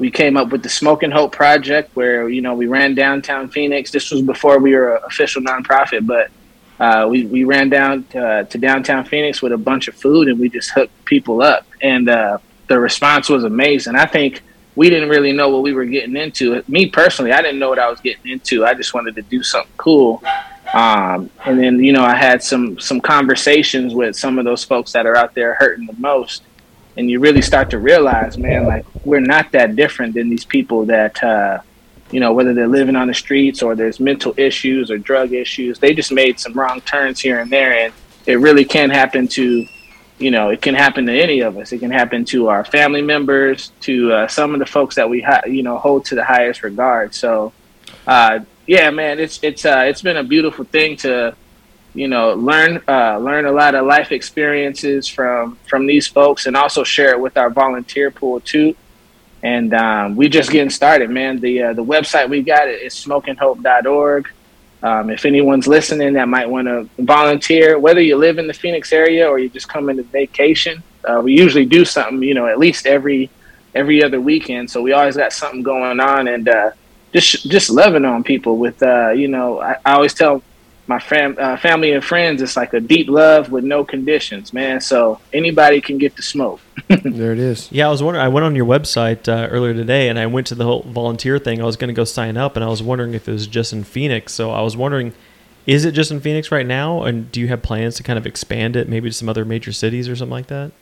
we came up with the Smoke and Hope project, where you know we ran downtown Phoenix. This was before we were an official nonprofit, but uh, we we ran down to, to, downtown Phoenix with a bunch of food, and we just hooked people up, and uh, the response was amazing. I think we didn't really know what we were getting into. Me personally, I didn't know what I was getting into. I just wanted to do something cool. Um, and then you know I had some some conversations with some of those folks that are out there hurting the most, and you really start to realize, man, like we're not that different than these people that uh, you know whether they're living on the streets or there's mental issues or drug issues. They just made some wrong turns here and there, and it really can happen to you know it can happen to any of us. It can happen to our family members, to uh, some of the folks that we you know hold to the highest regard. So. Uh, yeah, man, it's it's uh, it's been a beautiful thing to you know learn uh, learn a lot of life experiences from from these folks and also share it with our volunteer pool too. And um, we just getting started man. The uh, the website we got is smokinghope.org um, if anyone's listening that might want to volunteer whether you live in the phoenix area or you just come in into vacation uh, we usually do something you know at least every every other weekend. So we always got something going on and uh, just just loving on people with uh, you know I, I always tell my fam- uh, family and friends, it's like a deep love with no conditions, man. So anybody can get the smoke. there it is. Yeah, I was wondering. I went on your website uh, earlier today, and I went to the whole volunteer thing. I was going to go sign up, and I was wondering if it was just in Phoenix. So I was wondering, is it just in Phoenix right now, and do you have plans to kind of expand it, maybe to some other major cities or something like that?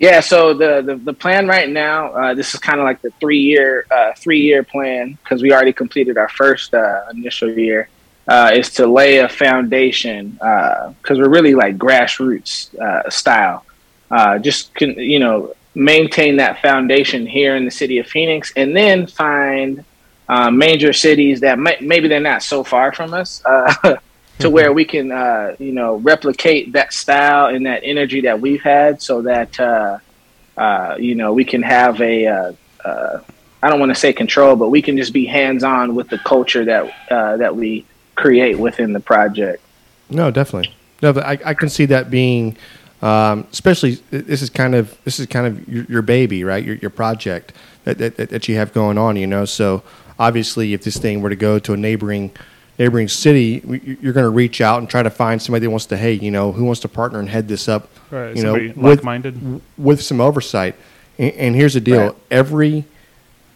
Yeah, so the the, the plan right now, uh, this is kind of like the three year uh, three year plan because we already completed our first uh, initial year uh, is to lay a foundation because uh, we're really like grassroots uh, style. Uh, just you know maintain that foundation here in the city of Phoenix, and then find uh, major cities that may, maybe they're not so far from us. Uh, to where we can, you know, replicate that style and that energy that we've had, so that you know we can have a I don't want to say control, but we can just be hands on with the culture that uh, that we create within the project. No, definitely. No, but I, I can see that being, um, especially this is kind of this is kind of your, your baby, right? Your, your project that, that that you have going on. You know, so obviously, if this thing were to go to a neighboring neighboring city, you're going to reach out and try to find somebody that wants to, hey, you know, who wants to partner and head this up, right, you know, with, minded with some oversight. And, and here's the deal: right. every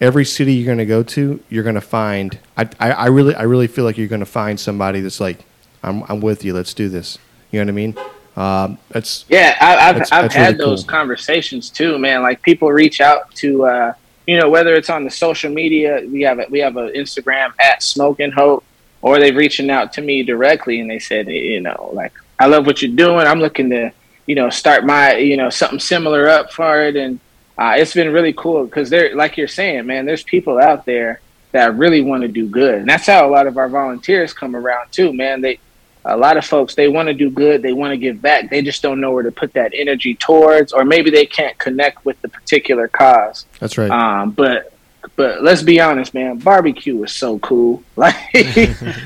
every city you're going to go to, you're going to find. I, I, I, really, I really feel like you're going to find somebody that's like, I'm, I'm with you. Let's do this. You know what I mean? Um, that's yeah. I, have I've that's had those cool. conversations too, man. Like people reach out to, uh, you know, whether it's on the social media, we have a, we have an Instagram at Smoke and Hope, or they've reaching out to me directly and they said, you know, like I love what you're doing. I'm looking to, you know, start my, you know, something similar up for it and uh, it's been really cool because they're like you're saying, man. There's people out there that really want to do good, and that's how a lot of our volunteers come around too, man. They a lot of folks they want to do good, they want to give back, they just don't know where to put that energy towards, or maybe they can't connect with the particular cause. That's right. Um, but but let's be honest, man. Barbecue is so cool. Like,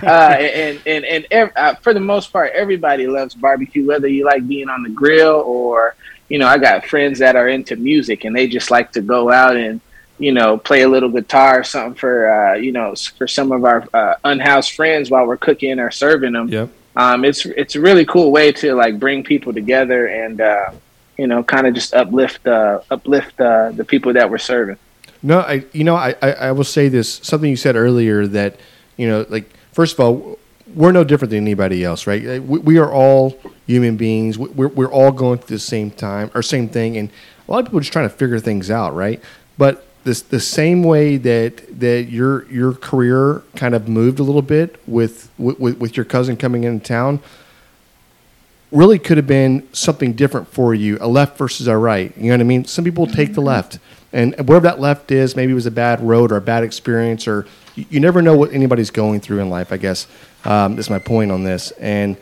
uh, and and and, and uh, for the most part, everybody loves barbecue, whether you like being on the grill or you know, I got friends that are into music and they just like to go out and, you know, play a little guitar or something for, uh, you know, for some of our uh, unhoused friends while we're cooking or serving them. Yep. Um, it's it's a really cool way to like bring people together and uh, you know kind of just uplift uh, uplift uh, the people that we're serving. No, I you know I, I, I will say this something you said earlier that you know like first of all we're no different than anybody else, right? Eh, we, we are all human beings. We're, we're all going through the same time or same thing, and a lot of people are just trying to figure things out, right? But this the same way that that your your career kind of moved a little bit with with, with your cousin coming into town really could have been something different for you a left versus a right you know what i mean some people take the left and wherever that left is maybe it was a bad road or a bad experience or you never know what anybody's going through in life i guess um, that's my point on this. And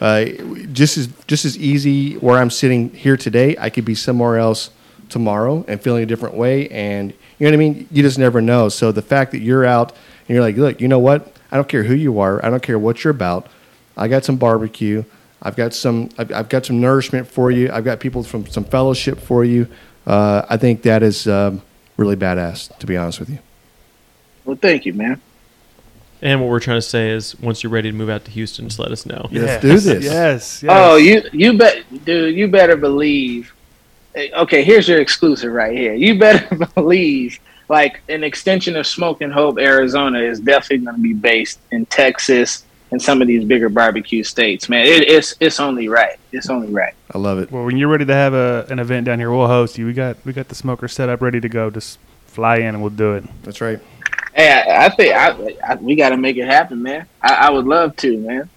uh, just as just as easy where I'm sitting here today, I could be somewhere else tomorrow and feeling a different way. And you know what I mean? You just never know. So the fact that you're out and you're like, look, you know what? I don't care who you are. I don't care what you're about. I got some barbecue. I've got some. I've, I've got some nourishment for you. I've got people from some fellowship for you. uh, I think that is um, really badass. To be honest with you. Well, thank you, man. And what we're trying to say is, once you're ready to move out to Houston, just let us know. Yeah. Let's do this. Yes. yes. Oh, you you bet, dude. You better believe. eh, Okay, here's your exclusive right here. You better believe, like an extension of Smoke and Hope, Arizona is definitely going to be based in Texas and some of these bigger barbecue states. Man, it, it's it's only right. It's only right. I love it. Well, when you're ready to have a, an event down here, we'll host you. We got we got the smoker set up, ready to go. Just fly in and we'll do it. That's right. Hey, I, I think I, I, we got to make it happen, man. I, I would love to, man.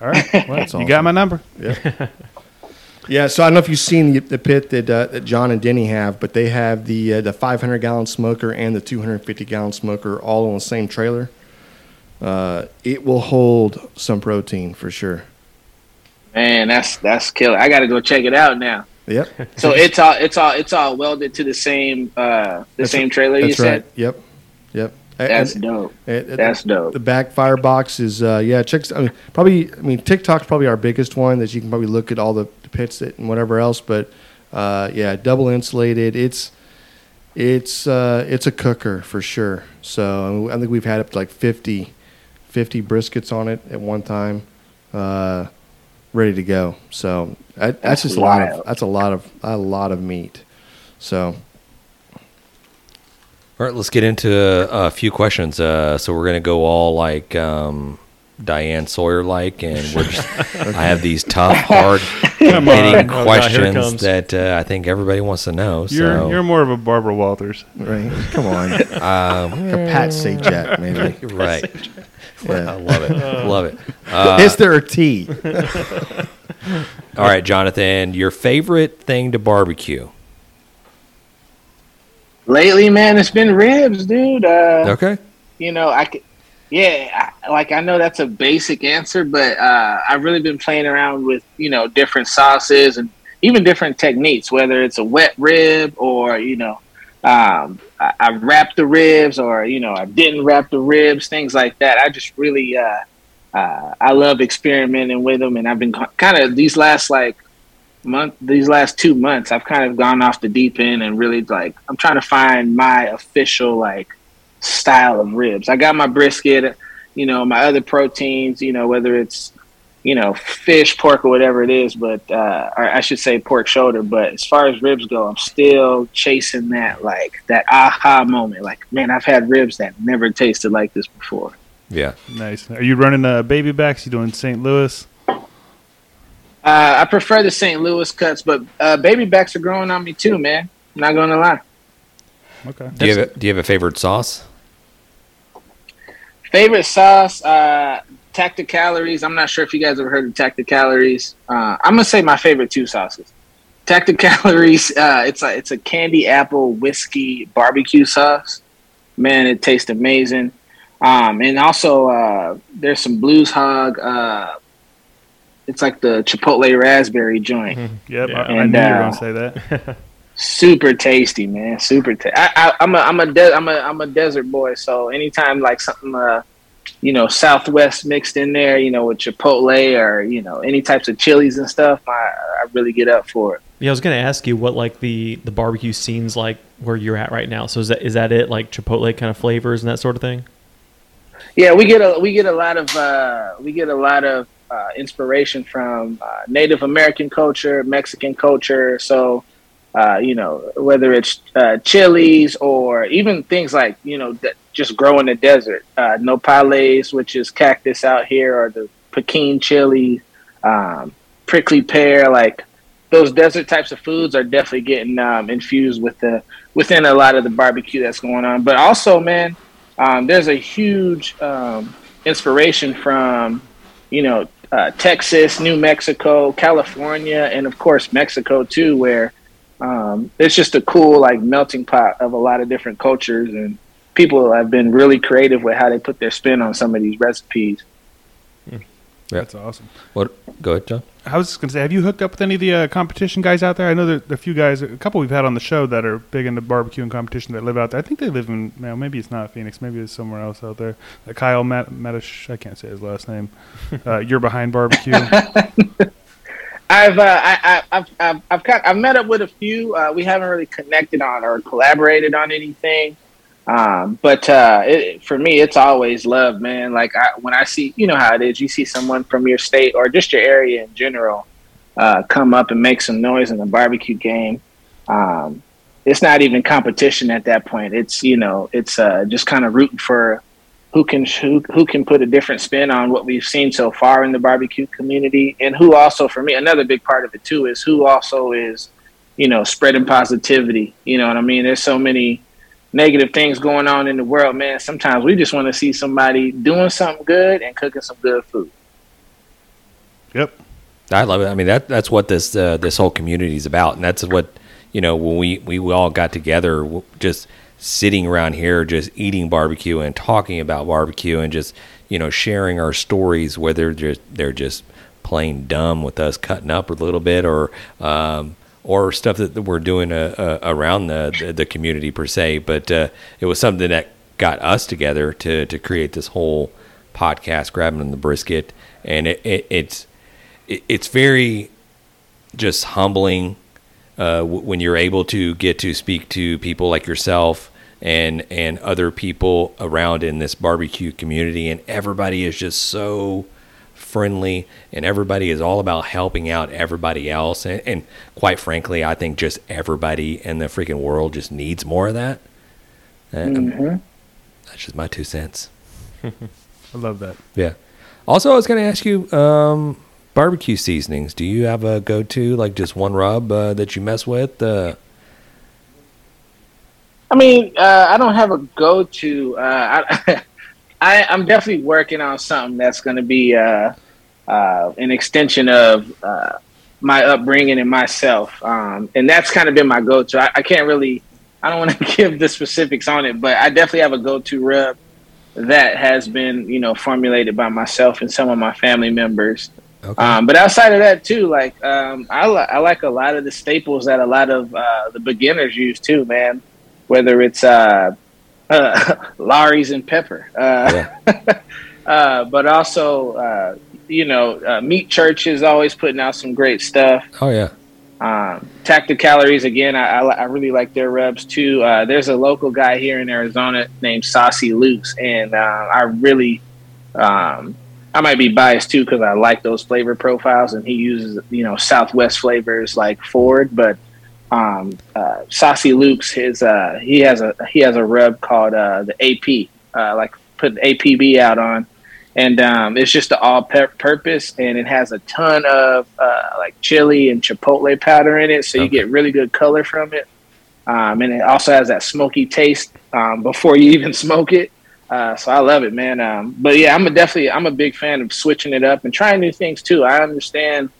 All right. Well, That's you got my number. Yeah, yeah, so I don't know if you've seen the, the pit that, uh, that John and Denny have, but they have the uh, the 500 gallon smoker and the 250 gallon smoker all on the same trailer. Uh, it will hold some protein for sure. Man, that's that's killer. I got to go check it out now. Yep, So it's all it's all it's all welded to the same uh the That's same trailer. You that's said right. Yep, yep. And- that's and- dope. and- That's dope. The backfire box is uh, yeah. Check. I mean, probably. I mean, TikTok's probably our biggest one that you can probably look at all the, the pits that, and whatever else. But uh, yeah, double insulated. It's it's uh, it's a cooker for sure. So I think we've had up to like 50, 50 briskets on it at one time, uh, ready to go. So I, that's, That's just a lot of that's a lot of a lot of meat. So All right, let's get into a, a few questions. Uh, so we're gonna go all like um, Diane Sawyer like, and we're just, I have these tough, hard hitting Oh, God, questions that uh, I think everybody wants to know. You're so you're more of a Barbara Walters. right, come on, um, a Pat Sajak maybe. right, I Yeah. love it, love it. Uh, Is there a T? all right, Jonathan, your favorite thing to barbecue? Lately, man, it's been ribs, dude. Uh, Okay, You know, I could, yeah, I, like I know that's a basic answer, but uh, I've really been playing around with you know different sauces and even different techniques, whether it's a wet rib or you know. Um, I, I wrapped the ribs, or you know, I didn't wrap the ribs, things like that. I just really, uh, uh, I love experimenting with them, and I've been kind of these last like month these last two months i've kind of gone off the deep end and really like i'm trying to find my official like style of ribs i got my brisket you know my other proteins you know whether it's you know fish pork or whatever it is but uh or i should say pork shoulder but as far as ribs go i'm still chasing that like that aha moment like man i've had ribs that never tasted like this before yeah. Nice. Are you running uh, baby backs? You doing St. Louis? Uh i prefer the st louis cuts but uh baby backs are growing on me too man not gonna lie Okay. Do you have a, Do you have a favorite sauce? Favorite sauce, uh, Tacticalories. I'm not sure if you guys ever heard of Tacticalories. Uh, I'm gonna say my favorite two sauces. Tacticalories. Uh, it's a it's a candy apple whiskey barbecue sauce. Man, it tastes amazing. Um, and also uh, there's some Blues Hog. It's like the Chipotle raspberry joint. Yep. Yeah. I, I And, knew you were uh, gonna say that. super tasty, man. Super. Ta- I, I, I'm a I'm a de- I'm a I'm a desert boy. So anytime like something uh, you know Southwest mixed in there, you know with Chipotle or you know any types of chilies and stuff, I I really get up for it. Yeah, I was gonna ask you what like the the barbecue scenes like where you're at right now. So is that is that it? Like Chipotle kind of flavors and that sort of thing. Yeah, we get a we get a lot of uh, we get a lot of uh, inspiration from uh, Native American culture, Mexican culture. So, uh, you know, whether it's uh, chilies or even things like you know that just grow in the desert, uh, nopales, which is cactus out here, or the Pequin chili, um, prickly pear, like those desert types of foods are definitely getting um, infused with the within a lot of the barbecue that's going on. But also, man, um, there's a huge um, inspiration from you know uh, Texas, New Mexico, California, and of course Mexico too, where um, it's just a cool like melting pot of a lot of different cultures and people have been really creative with how they put their spin on some of these recipes. That's awesome. What? Go ahead, John. I was just gonna say, have you hooked up with any of the uh, competition guys out there? I know there, there are a few guys, a couple we've had on the show that are big into barbecue and competition that live out there. I think they live in, well, maybe it's not Phoenix, maybe it's somewhere else out there. Uh, Kyle Mat- Matish, I can't say his last name. Uh, you're behind barbecue. I've, uh, I, I, I've, I've, I've, kind I've met up with a few. Uh, we haven't really connected on or collaborated on anything. Um, but uh, it, for me, it's always love, man. Like I, when I see, you know how it is. You see someone from your state or just your area in general uh, come up and make some noise in the barbecue game. Um, it's not even competition at that point. It's you know, it's uh, just kind of rooting for who can who, who can put a different spin on what we've seen so far in the barbecue community, and who also, for me, another big part of it too is who also is, you know, spreading positivity. You know what I mean? There's so many negative things going on in the world, man. Sometimes we just want to see somebody doing something good and cooking some good food. Yep. I love it. I mean that that's what this uh, this whole community is about, and that's what you know when we we all got together, just sitting around here, just eating barbecue and talking about barbecue, and just you know sharing our stories, whether just they're just plain dumb with us cutting up a little bit, or um, or stuff that we're doing uh, uh, around the, the community per se. But uh, it was something that got us together to to create this whole podcast, grabbing the brisket, and it, it it's it, it's very just humbling uh, w- when you're able to get to speak to people like yourself and and other people around in this barbecue community, and everybody is just so friendly, and everybody is all about helping out everybody else, and, and quite frankly, I think just everybody in the freaking world just needs more of that. Uh, Mhm. That's just my two cents. I love that. Yeah. Also, I was going to ask you, um, barbecue seasonings. Do you have a go-to, like just one rub uh, that you mess with? Uh, I mean, uh, I don't have a go-to. Uh, I, I, I'm definitely working on something that's going to be uh, uh, an extension of uh, my upbringing and myself, um, and that's kind of been my go-to. I, I can't really, I don't want to give the specifics on it, but I definitely have a go-to rub that has been, you know, formulated by myself and some of my family members. okay. Um, but outside of that, too, like um, I, li- I like a lot of the staples that a lot of uh, the beginners use too, man. Whether it's uh, uh, and pepper, uh, uh, but also uh, you know, uh, Meat Church is always putting out some great stuff. oh yeah. Um, Tactic Calories again, I, I, I really like their rubs too. Uh, there's a local guy here in Arizona named Saucy Luke's, and I really, um, I might be biased too because I like those flavor profiles, and he uses you know Southwest flavors like Ford, but um, uh, Saucy Luke's his uh, he has a he has a rub called uh, the AP, uh, like put APB out on. And um, it's just the all purpose and it has a ton of uh, like chili and chipotle powder in it so you get really good color from it. Um, and it also has that smoky taste um, before you even smoke it. Uh, so i love it man. Um, but yeah i'm a definitely i'm a big fan of switching it up and trying new things too. I understand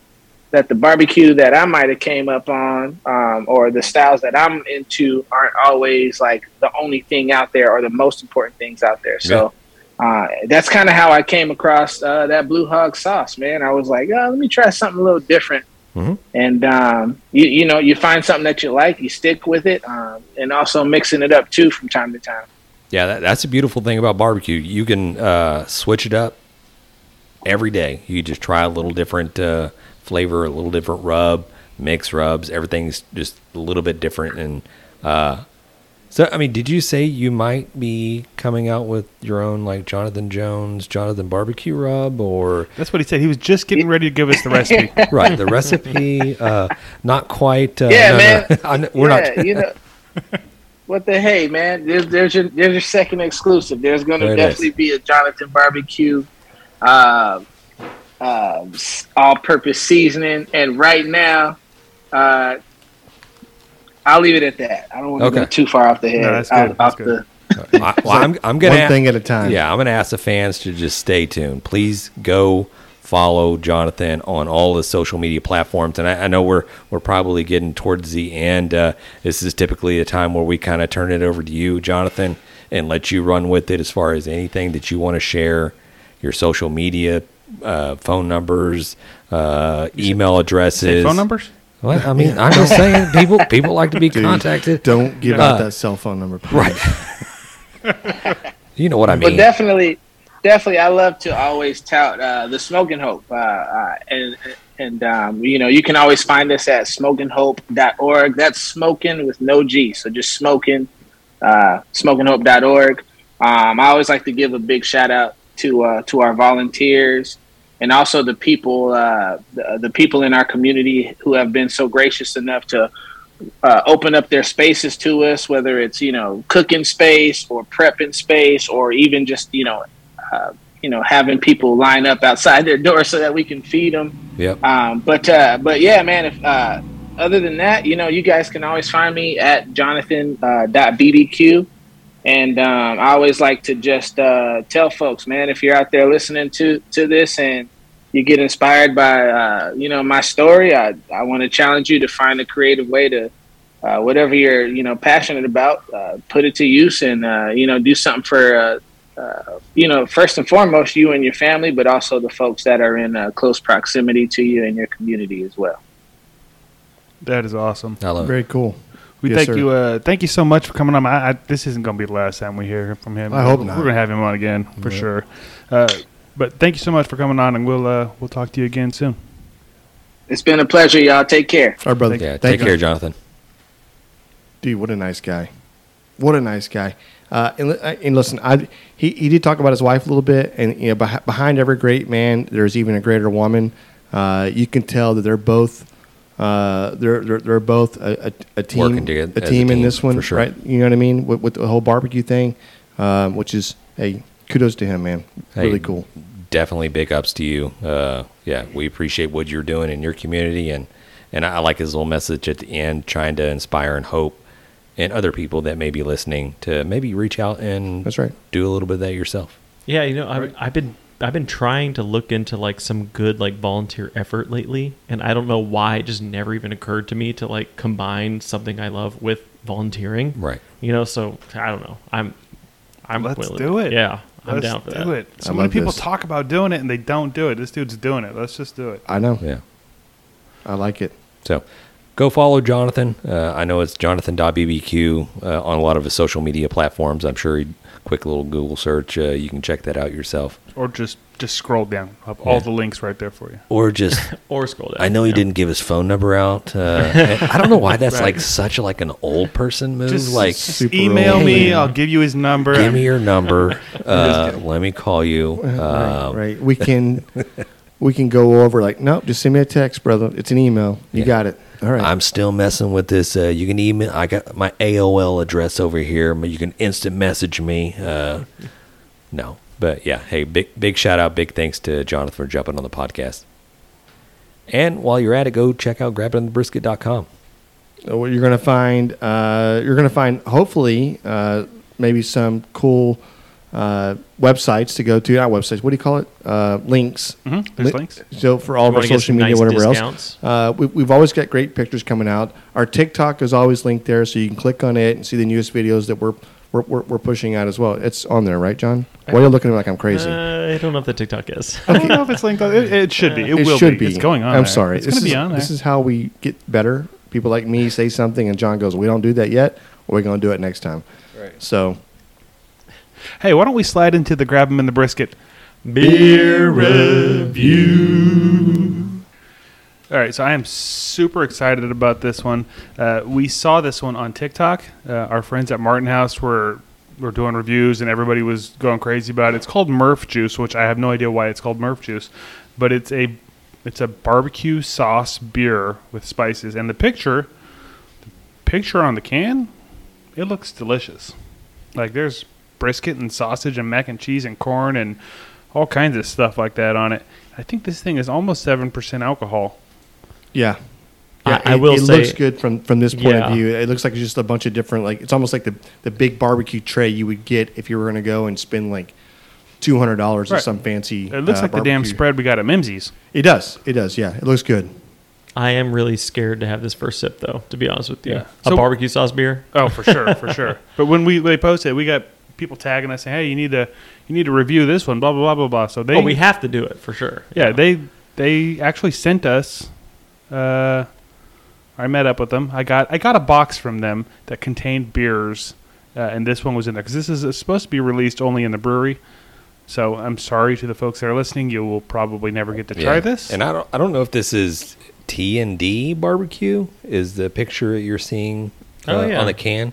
that the barbecue that i might have came up on um, or the styles that i'm into aren't always like the only thing out there or the most important things out there so uh, that's kind of how I came across uh, that Blue Hog sauce, man. I was like, oh, let me try something a little different. Mhm. And um, you, you know, you find something that you like, you stick with it, um, and also mixing it up too from time to time. Yeah, that, that's a beautiful thing about barbecue. You can uh, switch it up every day. You just try a little different uh, flavor, a little different rub, mix rubs. Everything's just a little bit different. And uh, so, I mean, did you say you might be coming out with your own like Jonathan Jones, Jonathan barbecue rub, or That's what he said. He was just getting ready to give us the recipe. right the recipe? Uh, not quite. Uh, Yeah, no, man. no, we're yeah, not. you know. What the hey, man? There's there's your there's your second exclusive. There's going to it is. definitely be a Jonathan barbecue, uh, uh, all-purpose seasoning, and right now, uh, I'll leave it at that. I don't want to Okay. go too far off the head. No, that's good, off that's good. the- I, well, I'm, I'm gonna One a- thing at a time. Yeah, I'm going to ask the fans to just stay tuned. Please go follow Jonathan on all the social media platforms. And I, I know we're we're probably getting towards the end. Uh, this is typically a time where we kind of turn it over to you, Jonathan, and let you run with it as far as anything that you want to share, your social media, uh, phone numbers, uh, email addresses. Say phone numbers? What? I mean, I'm just saying, people people like to be Dude, contacted. Don't give Uh, out that cell phone number. Please. Right. you know what I mean. But definitely, definitely, I love to always tout uh, the smoking hope, uh, uh, and And um, you know, you can always find us at smokinghope.org. That's smoking with no G, so just smoking, uh, smokinghope.org. Um, I always like to give a big shout out to uh, to our volunteers and also the people uh, the, the people in our community who have been so gracious enough to uh, open up their spaces to us, whether it's you know cooking space or prepping space, or even just you know uh, you know having people line up outside their door so that we can feed them. Yep. Um, but uh, but yeah, man. If uh, other than that, you know, you guys can always find me at Jonathan uh, dot bbq. And um, I always like to just uh, tell folks, man, if you're out there listening to to this and you get inspired by uh, you know my story, I I want to challenge you to find a creative way to uh, whatever you're you know passionate about, uh, put it to use and uh, you know do something for uh, uh, you know first and foremost you and your family, but also the folks that are in uh, close proximity to you and your community as well. That is awesome. I love it. Very cool. We Yes, thank sir. you. Uh, thank you so much for coming on. I, I, this isn't going to be the last time we hear from him. I hope We're not. going to have him on again for Yeah. sure. Uh, but thank you so much for coming on, and we'll uh, we'll talk to you again soon. It's been a pleasure, y'all. Take care. Our brother. Yeah. Thank Take you. care, Jonathan. Dude, what a nice guy. What a nice guy. Uh, and, uh, and listen, I, he, he did talk about his wife a little bit, and you know, beh- behind every great man, there's even a greater woman. Uh, you can tell that they're both uh, they're, they're they're both a, a, a team Working together a as a team in team, this one, for sure. right? You know what I mean with, with the whole barbecue thing, um, which is hey, kudos to him, man. Hey, really cool. Definitely big ups to you. Uh, yeah, we appreciate what you're doing in your community, and and I like his little message at the end, trying to inspire and hope and other people that may be listening to maybe reach out and That's right. do a little bit of that yourself. Yeah, you know, I've, I've been I've been trying to look into like some good like volunteer effort lately, and I don't know why it just never even occurred to me to like combine something I love with volunteering. Right. You know, so I don't know. I'm I'm Let's willing. do it. Yeah, I'm Let's down for do that. it. So I many love people this. talk about doing it and they don't do it. This dude's doing it. Let's just do it. I know. Yeah. I like it. So go follow Jonathan. Uh, I know it's jonathan.bbq uh, on a lot of his social media platforms. I'm sure he'd quick little Google search. Uh, you can check that out yourself. Or just just scroll down. Have all the links right there for you. Or just, Or scroll down. I know he yeah. didn't give his phone number out. Uh, I don't know why that's Right. like such a, like an old person move. Just, like, just Super email old. me. I'll give you his number. give me your number. Uh, let me call you. right, Um, right. We can we can go over like, nope, just send me a text, brother. It's an email. You Yeah. got it. All right. I'm still messing with this. Uh, you can email. I got my AOL address over here. but You can instant message me. Uh, no, but yeah. Hey, big big shout out, big thanks to Jonathan for jumping on the podcast. And while you're at it, go check out grabitonthebrisket.com. Uh, what you're gonna find, uh, you're gonna find hopefully uh, maybe some cool uh, websites to go to. Not websites. What do you call it? Uh, links. Mhm, There's Li- links. So for all of our social media, nice whatever discounts? else, uh, we, we've always got great pictures coming out. Our TikTok is always linked there, so you can click on it and see the newest videos that we're we're, we're, we're pushing out as well. It's on there, right, John? Why are you looking at me like I'm crazy? Uh, I don't know if the TikTok is. I don't know if it's linked. On, it, it should be. It, will should be. It's going on. I'm there. sorry. It's this going to be on there. This is how we get better. People like me say something, and John goes, "We don't do that yet. We're going to do it next time." Right. So hey, why don't we slide into the grab 'em in the brisket? Beer review. All right, so I am super excited about this one. Uh, we saw this one on TikTok. Uh, our friends at Martin House were were doing reviews, and everybody was going crazy about it. It's called Murph Juice, which I have no idea why it's called Murph Juice, but it's a it's a barbecue sauce beer with spices. And the picture, the picture on the can, it looks delicious. Like there's brisket and sausage and mac and cheese and corn and all kinds of stuff like that on it. I think this thing is almost seven percent alcohol. yeah, I- yeah. I it, will it say- looks good from from this point Yeah. of view. It looks like it's just a bunch of different. Like it's almost like the the big barbecue tray you would get if you were going to go and spend like two hundred dollars Right. at some fancy. It looks uh, like the damn spread we got at Mimsy's. It does. It does. Yeah, it looks good. I am really scared to have this first sip, though. To be honest with you, Yeah. a So- barbecue sauce beer. Oh, for sure, for sure. But when we they posted, we got people tagging us saying, "Hey, you need to you need to review this one." Blah blah blah blah blah. So they oh, we have to do it for sure. yeah they they actually sent us. Uh, I met up with them. I got I got a box from them that contained beers, uh, and this one was in there because this is supposed to be released only in the brewery. So I'm sorry to the folks that are listening. You will probably never get to try Yeah. this. And I don't I don't know if this is T and D barbecue. Is the picture that you're seeing uh, Oh, yeah. on the can?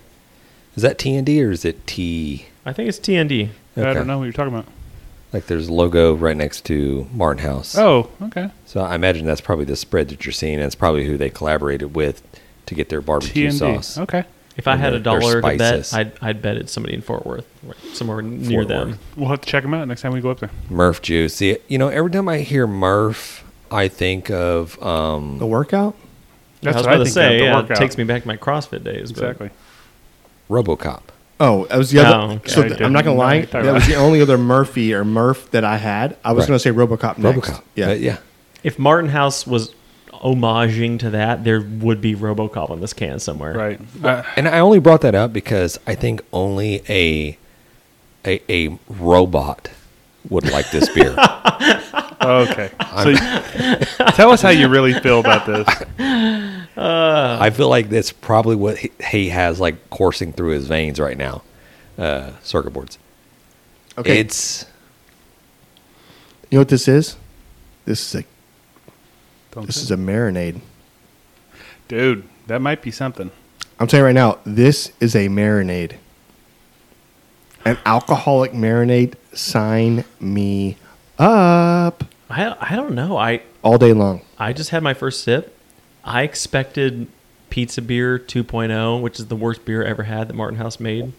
Is that T and D or is it T? I think it's TND. I Okay. don't know what you're talking about. Like there's a logo right next to Martin House. Oh, okay. So I imagine that's probably the spread that you're seeing. And it's probably who they collaborated with to get their barbecue and D. sauce. Okay. If I And had a their- their dollar to bet, spices. I'd, I'd bet it's somebody in Fort Worth, right, somewhere near Fort them. Worth. We'll have to check them out next time we go up there. Murph juice. See, you know, every time I hear Murph, I think of The um, workout? That's what I was what about to think say, of, the yeah, it workout. takes me back to my CrossFit days. but- exactly. RoboCop. Oh, that was the other. Oh, okay. So I th- I'm not gonna lie. what you're That was the only other Murphy or Murph that I had. I was Right. gonna say RoboCop next. RoboCop. Yeah, Uh, yeah. If Martin House was homaging to that, there would be RoboCop on this can somewhere. Right. Uh, And I only brought that up because I think only a a, a robot would like this beer. okay. So tell us how you really feel about this. I feel like that's probably what he, he has like coursing through his veins right now. Uh, circuit boards. Okay. It's you know what this is? This is a Don't this say- is a marinade. Dude, that might be something. I'm telling you right now, this is a marinade. An alcoholic marinade. Sign me up I, I don't know. I all day long. I just had my first sip. I expected pizza beer 2.0, which is the worst beer I ever had that Martin House made.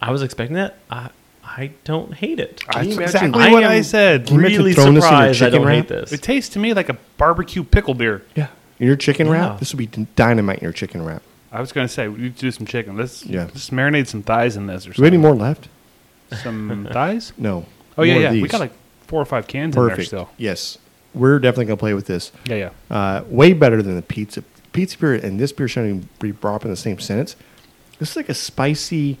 I was expecting that. I I don't hate it. Can you That's imagine- exactly I what am I said. Can you imagine really throwing this in your surprised I chicken don't wrap? hate this. It tastes to me like a barbecue pickle beer. Yeah. In your chicken Yeah. wrap, this would be dynamite in your chicken wrap. I was going to say, we need to do some chicken. Let's Yeah. just marinate some thighs in this or Do we have any more left? Some thighs? No. Oh, yeah, More of yeah. We these. got like four or five cans in there perfect. still. Yes, we're definitely gonna play with this. Yeah, yeah. Uh, way better than the pizza. Pizza beer and this beer shouldn't even be brought up in the same sentence. This is like a spicy.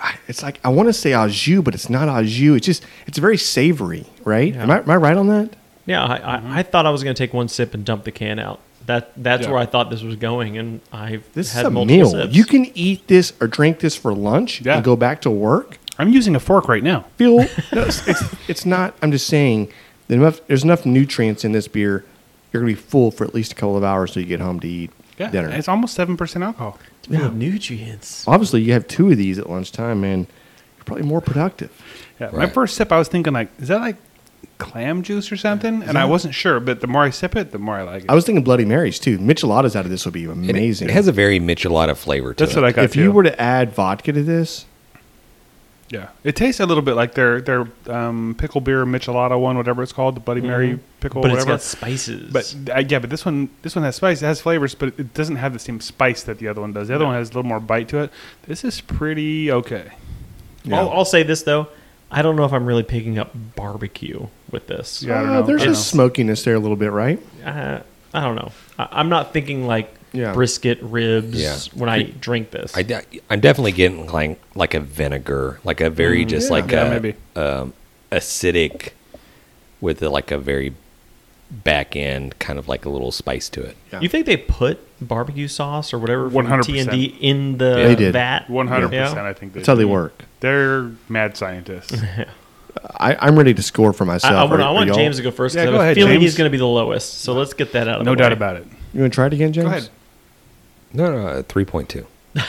I- It's like I want to say au jus, but it's not au jus. It's just it's very savory, right? Yeah. Am, I, am I right on that? Yeah, I, I, I thought I was going to take one sip and dump the can out. That that's Yeah. where I thought this was going, and I've This had is a multiple meal. sips. You can eat this or drink this for lunch Yeah. and go back to work. I'm using a fork right now. Feel no, it's, it's it's not. I'm just saying there's enough, there's enough nutrients in this beer. You're gonna be full for at least a couple of hours till you get home to eat Yeah, dinner. it's almost 7% alcohol. Ooh, nutrients. Obviously, you have two of these at lunchtime, and You're probably more productive. Yeah, my first sip, I was thinking like, is that like clam juice or something? And I wasn't sure, but the more I sip it, the more I like it. I was thinking Bloody Marys too. Micheladas out of this would be it- amazing. It, has a very michelada flavor to That's it. what I got. if you too. were to add vodka to this, yeah, it tastes a little bit like their their um, pickle beer michelada one, whatever it's called, the Bloody Mary pickle, But it's whatever. got spices. But uh, yeah, but this one this one has spice. It has flavors, but it doesn't have the same spice that the other one does. The other one has a little more bite to it. This is pretty okay. I'll, I'll say this though, I don't know if I'm really picking up barbecue with this. Yeah, I don't uh, there's I a don't know. smokiness there a little bit, right? Uh, I don't know. I, I'm not thinking like Yeah. brisket ribs Yeah. when I drink this. I, de- I'm definitely getting like like a vinegar, like a very just yeah. like Yeah, a maybe. um, acidic with a, like a very back end kind of like a little spice to it. Yeah. You think they put barbecue sauce or whatever from 100%. TND in the They did. vat? One hundred percent. I think That's how they work. They're mad scientists. I, I'm ready to score for myself. I, want, Are- I want James to go first. 'cause Yeah, I have go a ahead, feeling James. he's going to be the lowest. So let's get that out of no the doubt about it. You want to try it again, James? Go ahead. No, no, uh, three point two. oh,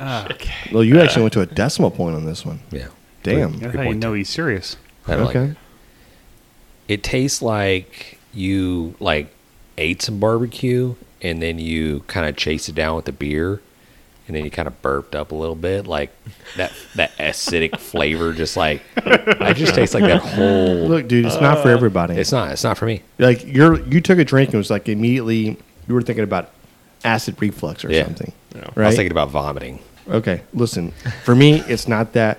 ah, okay. Well, you actually went to a decimal point on this one. Yeah, Damn. That's how you know he's serious. I like Okay. it. It tastes like you like ate some barbecue and then you kind of chased it down with the beer and then you kind of burped up a little bit like that that acidic flavor just like I just taste like that whole Look, dude, it's not for uh, everybody. it's not it's not for me. like you're you took a drink and it was like immediately you were thinking about acid reflux or Yeah. something. Yeah. I was thinking about vomiting. Okay, listen. For me, it's not that.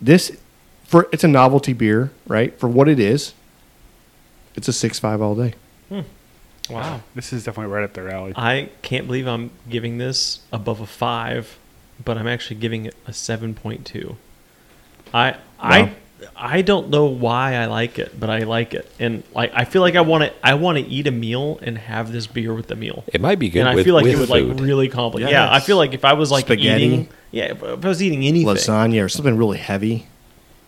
This for it's a novelty beer, right? For what it is, it's a six five all day. Wow. This is definitely right up their alley. I can't believe I'm giving this above a five, but I'm actually giving it a seven point two. I Wow. I I don't know why I like it, but I like it, and like I feel like I want to I want to eat a meal and have this beer with the meal. It might be good and I with, feel like it would food. like really complicate. Yeah, I feel like if I was like Spaghetti. eating, yeah, if I was eating anything, Lasagna or something really heavy.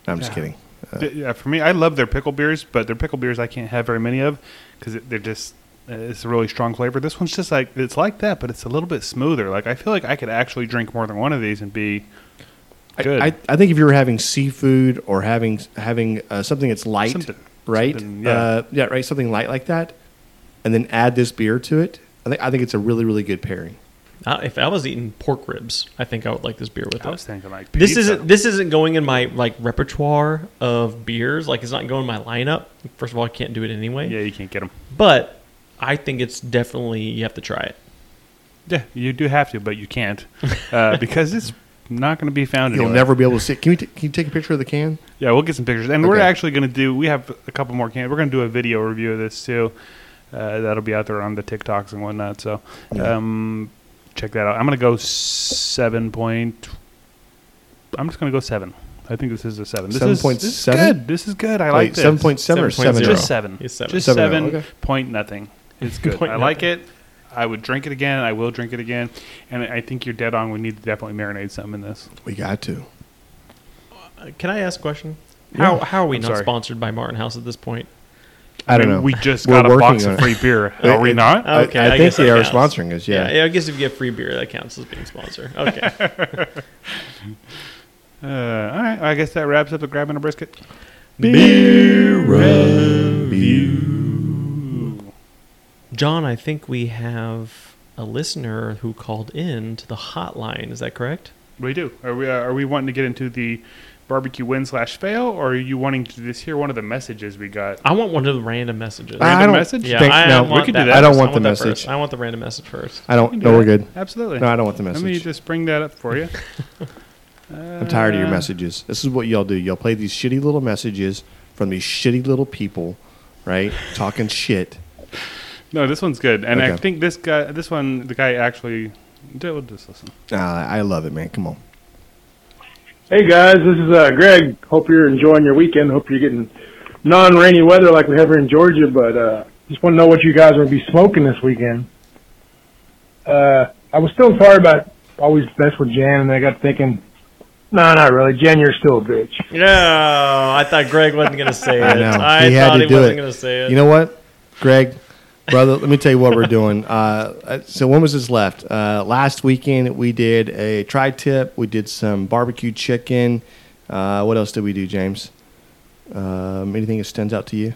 I'm just kidding. Uh, yeah, for me, I love their pickle beers, but their pickle beers I can't have very many of because they're just it's a really strong flavor. This one's just like it's like that, but it's a little bit smoother. Like I feel like I could actually drink more than one of these and be good. I, I think if you were having seafood or having having uh, something that's light, Something- right? something, yeah. Uh, yeah, right. Something light like that, and then add this beer to it. I think I think it's a really really good pairing. Uh, if I was eating pork ribs, I think I would like this beer with I it. was thinking like This isn't this isn't going in my like repertoire of beers. Like it's not going in my lineup. First of all, I can't do it anyway. Yeah, you can't get them. But I think it's definitely you have to try it. Yeah, you do have to, but you can't uh, because it's not going to be found. You'll anywhere. never be able to see. It. Can we t- can you take a picture of the can? Yeah, we'll get some pictures, and we're actually going to do. We have a couple more cans. We're going to do a video review of this too. Uh, that'll be out there on the TikToks and whatnot. So, Yeah. um, check that out. I'm going to go seven point. I'm just going to go seven. I think this is a seven. This is- 7.7? This is good. This is good. I like this. seven point seven or 7.0. seven? Just seven. It's seven. Just Seven seven, okay. point nothing. It's good. I like it. I would drink it again. I will drink it again. And I think you're dead on. We need to definitely marinate some in this. We got to. Uh, Can I ask a question? Yeah. How how are we I'm not sorry. sponsored by Martin House at this point? I don't mean, know. We just We're got a working box on of it. free beer. Are we not? I- Okay, I, I think guess they that are counts. sponsoring us. Yeah. yeah, I guess if you get free beer, that counts as being sponsor. Okay. Uh, all right. I guess that wraps up the grabbing a brisket. Beer review. John, I think we have a listener who called in to the hotline. Is that correct? We do. Are we? Uh, are we wanting to get into the barbecue win slash fail, or are you wanting to just hear one of the messages we got? I want one of the random messages. I Random don't message? yeah, think- I no, want we could do that that. I don't first. want the that message. first. I want the random message first. I don't. We No, do we're good. Absolutely. No, I don't want the message. Let me just bring that up for you. I'm tired of your Uh, messages. This is what y'all do. Y'all play these shitty little messages from these shitty little people, right? Talking shit. No, this one's good, and I Okay. think this guy, this one, the guy actually. We'll just listen. Uh, I love it, man. Come on. Hey guys, this is uh, Greg. Hope you're enjoying your weekend. Hope you're getting non-rainy weather like we have here in Georgia. But uh, just want to know what you guys are going to be smoking this weekend. Uh, I was still sorry about always best with Jan, and I got thinking, no, not really. Jan, you're still a bitch. No, I thought Greg wasn't going to say it. I know. I He had thought to he do wasn't it. going to say it. You know what, Greg, brother? let me tell you what we're doing. Uh, so when was this left? Uh, last weekend we did a tri-tip. We did some barbecue chicken. Uh, what else did we do, James? Um, anything that stands out to you?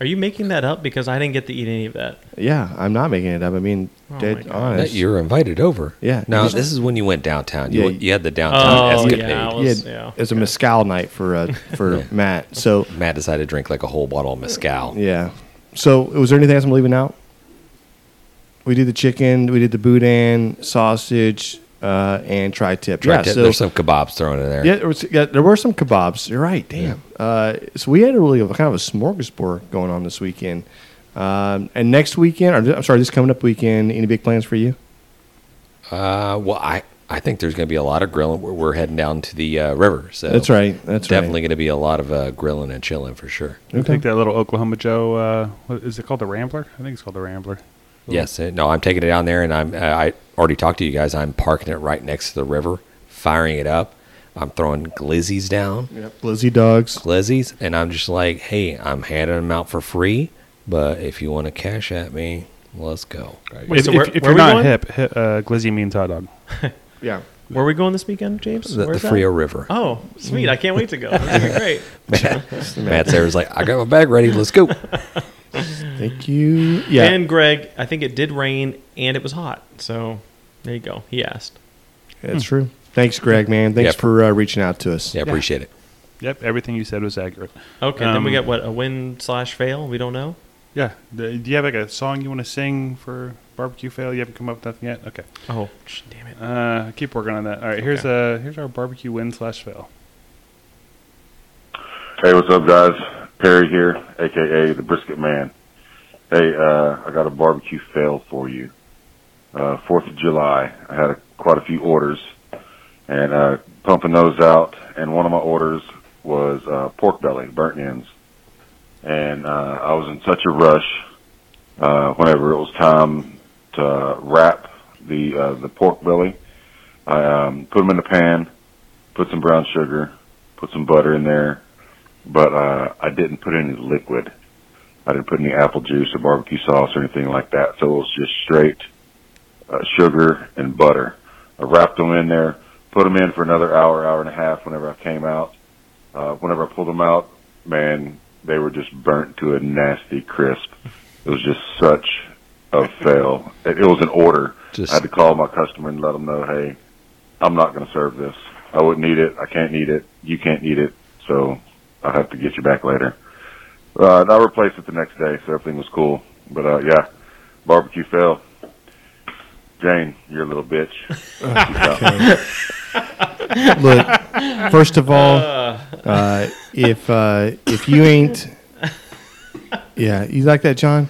Are you making that up because I didn't get to eat any of that? Yeah, I'm not making it up. I mean, Oh dead honest. That you're invited over. Yeah. Now this is when you went downtown. You, Yeah, you had the downtown Oh, escapade. yeah, I He was- had- yeah. It's a mezcal night for uh, for Matt. So Matt decided to drink like a whole bottle of mezcal. yeah. So was there anything else I'm leaving out? We did the chicken. We did the boudin, sausage, uh, and tri-tip. Yeah, so there's some kebabs thrown in there. yeah, there was, yeah, there were some kebabs. You're right. Damn. Uh, so we had a really kind of a smorgasbord going on this weekend. Um, and next weekend, or I'm sorry, this coming up weekend, any big plans for you? Uh, well, I I think there's going to be a lot of grilling. We're, we're heading down to the uh, river, so That's right. That's definitely going to be a lot of uh, grilling and chilling for sure. I Okay. think that little Oklahoma Joe. Uh, what is it called? The Rambler? I think it's called the Rambler. Yes, uh, no, I'm taking it down there, and I'm I already talked to you guys. I'm parking it right next to the river, firing it up. I'm throwing glizzies down, right. Yep. Blizzy dogs. glizzies, and I'm just like, hey, I'm handing them out for free, but if you want to cash at me, let's go. Wait, if so if, where- if where you're we not going? hip, hip uh, glizzy means hot dog. Yeah. Where are we going this weekend, James? The, the Where's that? Frio River. Oh, sweet! I can't wait to go. That's gonna be great. Matt, Matt Sarah's like, I got my bag ready. Let's go. Thank you. Yeah. And Greg, I think it did rain and it was hot. So there you go. He asked. That's true. Thanks, Greg, man. Thanks Yeah. for uh, reaching out to us. Yeah, appreciate it. Yep, everything you said was accurate. Okay, then we Um, got what a win slash fail. We don't know. Yeah. The- do you have like a song you want to sing for barbecue fail? You haven't come up with nothing yet. Okay. Oh, damn it! Uh, keep working on that. All right. Here's uh here's our barbecue win slash fail. Hey, what's up, guys? Perry here, aka the Brisket Man. Hey, uh, I got a barbecue fail for you. Uh, Fourth of July, I had a, quite a few orders, and uh, pumping those out. And one of my orders was uh, pork belly, burnt ends, and uh, I was in such a rush uh, whenever it was time to wrap the uh, the pork belly. I um, put them in the pan, put some brown sugar, put some butter in there, but uh, I didn't put any liquid. I didn't put any apple juice or barbecue sauce or anything like that. So it was just straight uh, sugar and butter. I wrapped them in there, put them in for another hour, hour and a half. Whenever I came out, uh, whenever I pulled them out, man, they were just burnt to a nasty crisp. It was just such a fail. It, it was an order. Just- I had to call my customer and let them know, hey, I'm not going to serve this. I wouldn't need it. I can't need it. You can't need it. So I'll have to get you back later. Uh, and I replaced it the next day, so everything was cool. But uh, yeah, barbecue fail. Jane, you're a little bitch. Look, first of all, uh, if uh, if you ain't, yeah, you like that, John?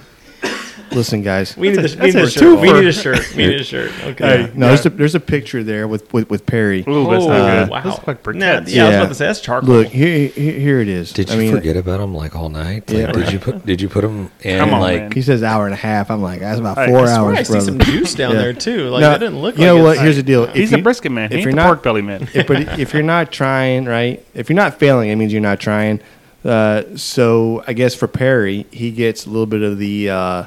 Listen, guys. We need, a, we, That's need a a shirt. we need a shirt. We need a shirt. Okay. Yeah, no, there's a there's a picture there with with, with Perry. Ooh, that's Oh, not good. wow. Those look like Nah, briquettes. yeah, I was about to say that's charcoal. Look here, here, here it is. Did I you mean, forget about him like all night? Like, Yeah, did you put did you put them in Come on, like man. He says hour and a half. I'm like, that's about Hey, four I swear hours, I see brother. some juice down Yeah. there too. Like No, that didn't look. You know like what? Here's the deal. He's a brisket man. He if you're not- pork belly man. if, but if you're not trying, right? If you're not failing, it means you're not trying. Uh, so I guess for Perry, he gets a little bit of the uh,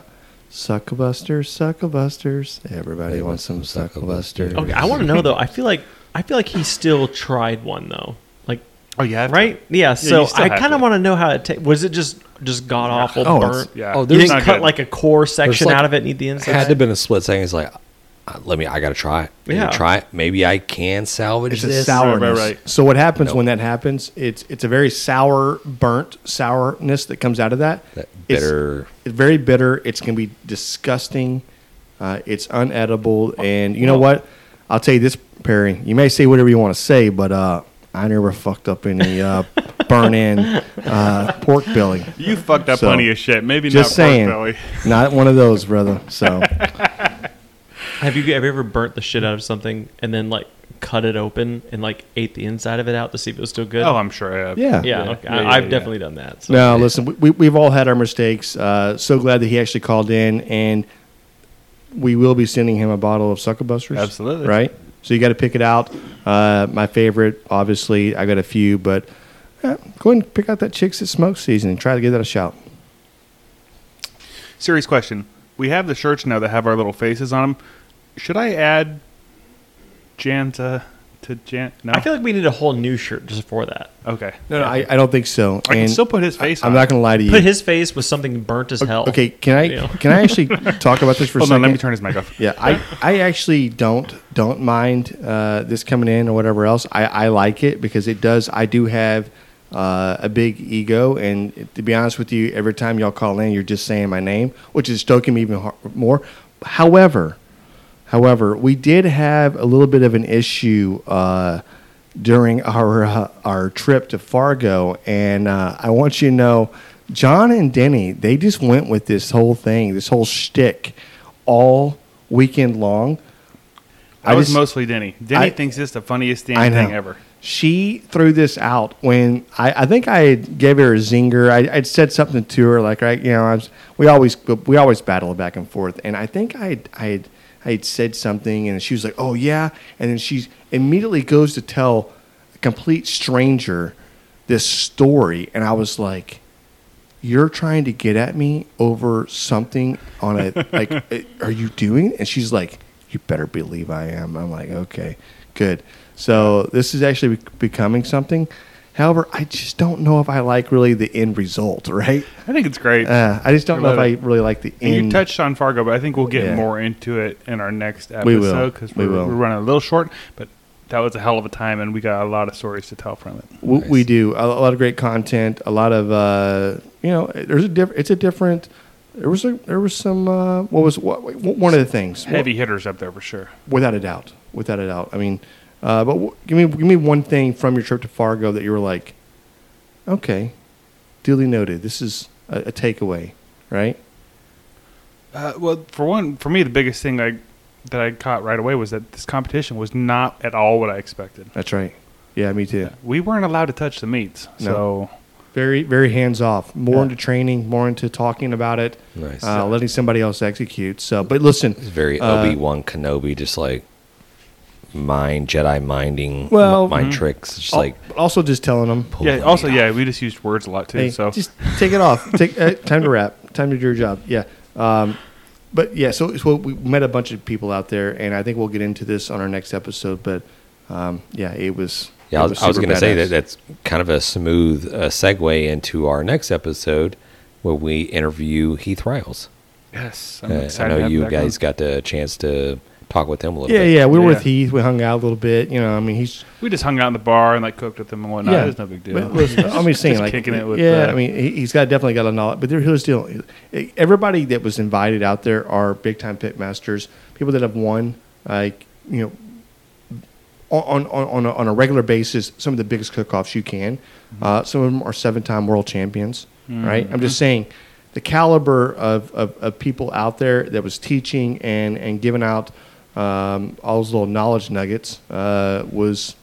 SuckleBusters, SuckleBusters. Everybody They wants some want some SuckleBusters. Okay, I want to know though. I feel like I feel like he still tried one though. Like Oh yeah, right? Yeah. you So still I have kind of want to know how it ta- was. It just just god awful Oh, it's- burnt. Yeah. Oh, You there's didn't not cut good. like a core section like- out of it and eat the inside. had to have been a split second. It's like, uh, let me. I got to try it. Let me Yeah. try it. Maybe I can salvage It's a this. sourness. Right, right, right. So what happens Nope. when that happens? It's it's a very sour, burnt sourness that comes out of that. That It's- bitter. It's very bitter. It's gonna be disgusting. Uh, it's unedible, and you know what? I'll tell you this, Perry. You may say whatever you want to say, but uh, I never fucked up any uh, burn in uh, pork belly. You fucked up So, plenty of shit. Maybe Just not saying, pork belly. not one of those, brother. So Have you have you ever burnt the shit out of something and then like cut it open and like ate the inside of it out to see if it was still good? Oh, I'm sure I have. yeah, yeah. yeah. okay. Yeah, yeah, I, I've yeah. definitely done that. So. No, listen, we, we, we've all had our mistakes. Uh, so glad that he actually called in, and we will be sending him a bottle of Sucker SuckleBusters. Absolutely. Right? So you got to pick it out. Uh, my favorite, obviously, I got a few, but uh, go ahead and pick out that Chicks That Smoke season and try to give that a shout. Serious question. We have the shirts now that have our little faces on them. Should I add Jan to, to Jan? No. I feel like we need a whole new shirt just for that. okay. No, no, I, I don't think so. I can And still put his face I'm on. not going to lie to you. Put his face with something burnt as hell. okay, can I You can I actually talk about this for a Hold second? on, let me turn his mic off. Yeah, I, I actually don't don't mind uh, this coming in or whatever else. I, I like it because it does. I do have uh, a big ego, and to be honest with you, every time y'all call in, you're just saying my name, which is stoking me even har- more. However, however, we did have a little bit of an issue uh, during our uh, our trip to Fargo, and uh, I want you to know, John and Denny, they just went with this whole thing, this whole shtick, all weekend long. I, was just- mostly Denny. Denny I- thinks it's the funniest damn thing ever. She threw this out when I, I think I gave her a zinger. I, I'd said something to her like, right, you know, I was, we always we always battle back and forth, and I think I I I had said something, and she was like, oh yeah, and then she immediately goes to tell a complete stranger this story, and I was like, you're trying to get at me over something on a like eh, are you doing and she's like you better believe i am. I'm like okay good. So this is actually becoming something however i just don't know if i like really the end result right I think it's great. uh, i just don't know if i really like the and end you touched on Fargo, but I think we'll get Yeah. more into it in our next episode because We we're, will. we're running a little short. But that was a hell of a time, and we got a lot of stories to tell from it. we, we do a, a lot of great content a lot of uh, you know there's a different it's a different there was a there was some uh, what was what, one of the things Heavy hitters up there for sure. without a doubt, without a doubt. I mean, uh, but w- give me give me one thing from your trip to Fargo that you were like, okay, duly noted. This is a, a takeaway, right? Uh, well, for one, for me, the biggest thing I, that I caught right away was that this competition was not at all what I expected. That's right. Yeah, me too. We weren't allowed to touch the meats, so Very very hands off. More Yeah. into training, more into talking about it, Nice. uh, letting somebody else execute. So, but listen, it's very uh, Obi Wan Kenobi, just like mind Jedi minding Well, mind tricks. It's just Al- like also just telling them, Yeah. Also, meat yeah, we just used words a lot too. hey, so just take it off. Take uh, time to wrap. Time to do your job. Yeah. Um, but yeah, so, so we met a bunch of people out there, and I think we'll get into this on our next episode. But um, yeah, it was. Yeah, it I was, I was super going to say that that's kind of a smooth uh, segue into our next episode where we interview Heath Riles. yes, I'm Uh, excited. to know you guys going. got the chance to talk with him a little Yeah, bit. yeah, yeah. we were Yeah. with Heath. We hung out a little bit. You know, I mean, he's We just hung out in the bar and like cooked with him and whatnot. Yeah. It's no big deal. But listen, I'm just saying, Just like, kicking it with, yeah. uh, I mean, he, he's got definitely got a knowledge. But there, here's the deal: everybody that was invited out there are big time pit masters, people that have won, like you know, on on on a, on a regular basis, some of the biggest cook-offs you can. Mm-hmm. Uh, some of them are seven-time world champions, right? I'm just saying. The caliber of, of, of people out there that was teaching and, and giving out um, all those little knowledge nuggets uh, was,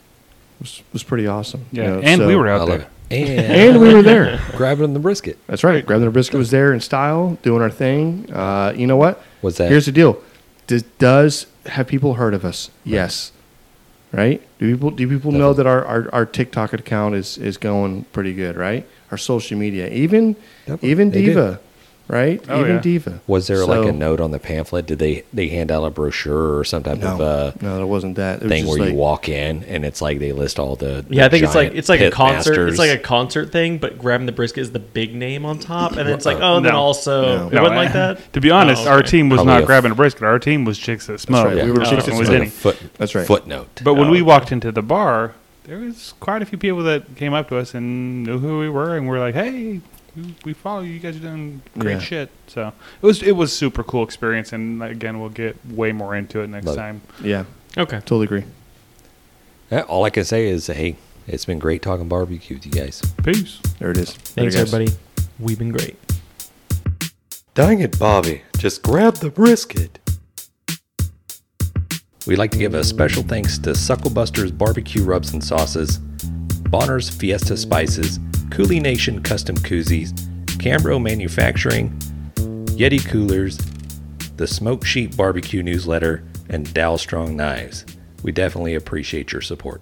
was was pretty awesome. you yeah, know, and so- we were out there. And, and we were there. grabbing the brisket. That's right. Grabbing the brisket was there in style, doing our thing. Uh, you know what? Was that Here's the deal. Does, does have people heard of us? Yes. Right? Do people do people know that our, our, our TikTok account is, is going pretty good, right? Our social media. Even Definitely. even They did. Diva. Right? Oh, even yeah. Diva. Was there like a note on the pamphlet? Did they they hand out a brochure or some type No, of uh, no, there wasn't that. It was thing just where like, you walk in and it's like they list all the, Yeah, I the think it's like it's like a concert. masters. It's like a concert thing, but grabbing the brisket is the big name on top, and it's like, oh, and then also No. it wasn't I- like that. To be honest, Oh, our team was Probably not a- grabbing a brisket. Our team was chicks that smoke. right. We were Uh, chicks that was smoke. foot, That's right. footnote. But when Oh, we walked into the bar, there was quite a few people that came up to us and knew who we were, and we're like, "Hey, we- we follow you. You guys are doing great Yeah. shit." So it was it was super cool experience, and again, we'll get way more into it next Love it. time. Yeah, Okay. totally agree. Yeah, all I can say is, hey, it's been great talking barbecue with you guys. Peace. There it is. Thanks, There, guys. everybody. We've been great. Dang it, Bobby. Just grab the brisket. We'd like to give a special thanks to Sucklebuster's Barbecue Rubs and Sauces, Bolner's Fiesta Spices, Cooley Nation Custom Koozies, Cambro Manufacturing, Yeti Coolers, the Smoke Sheet Barbecue Newsletter, and Dalstrong Knives. We definitely appreciate your support.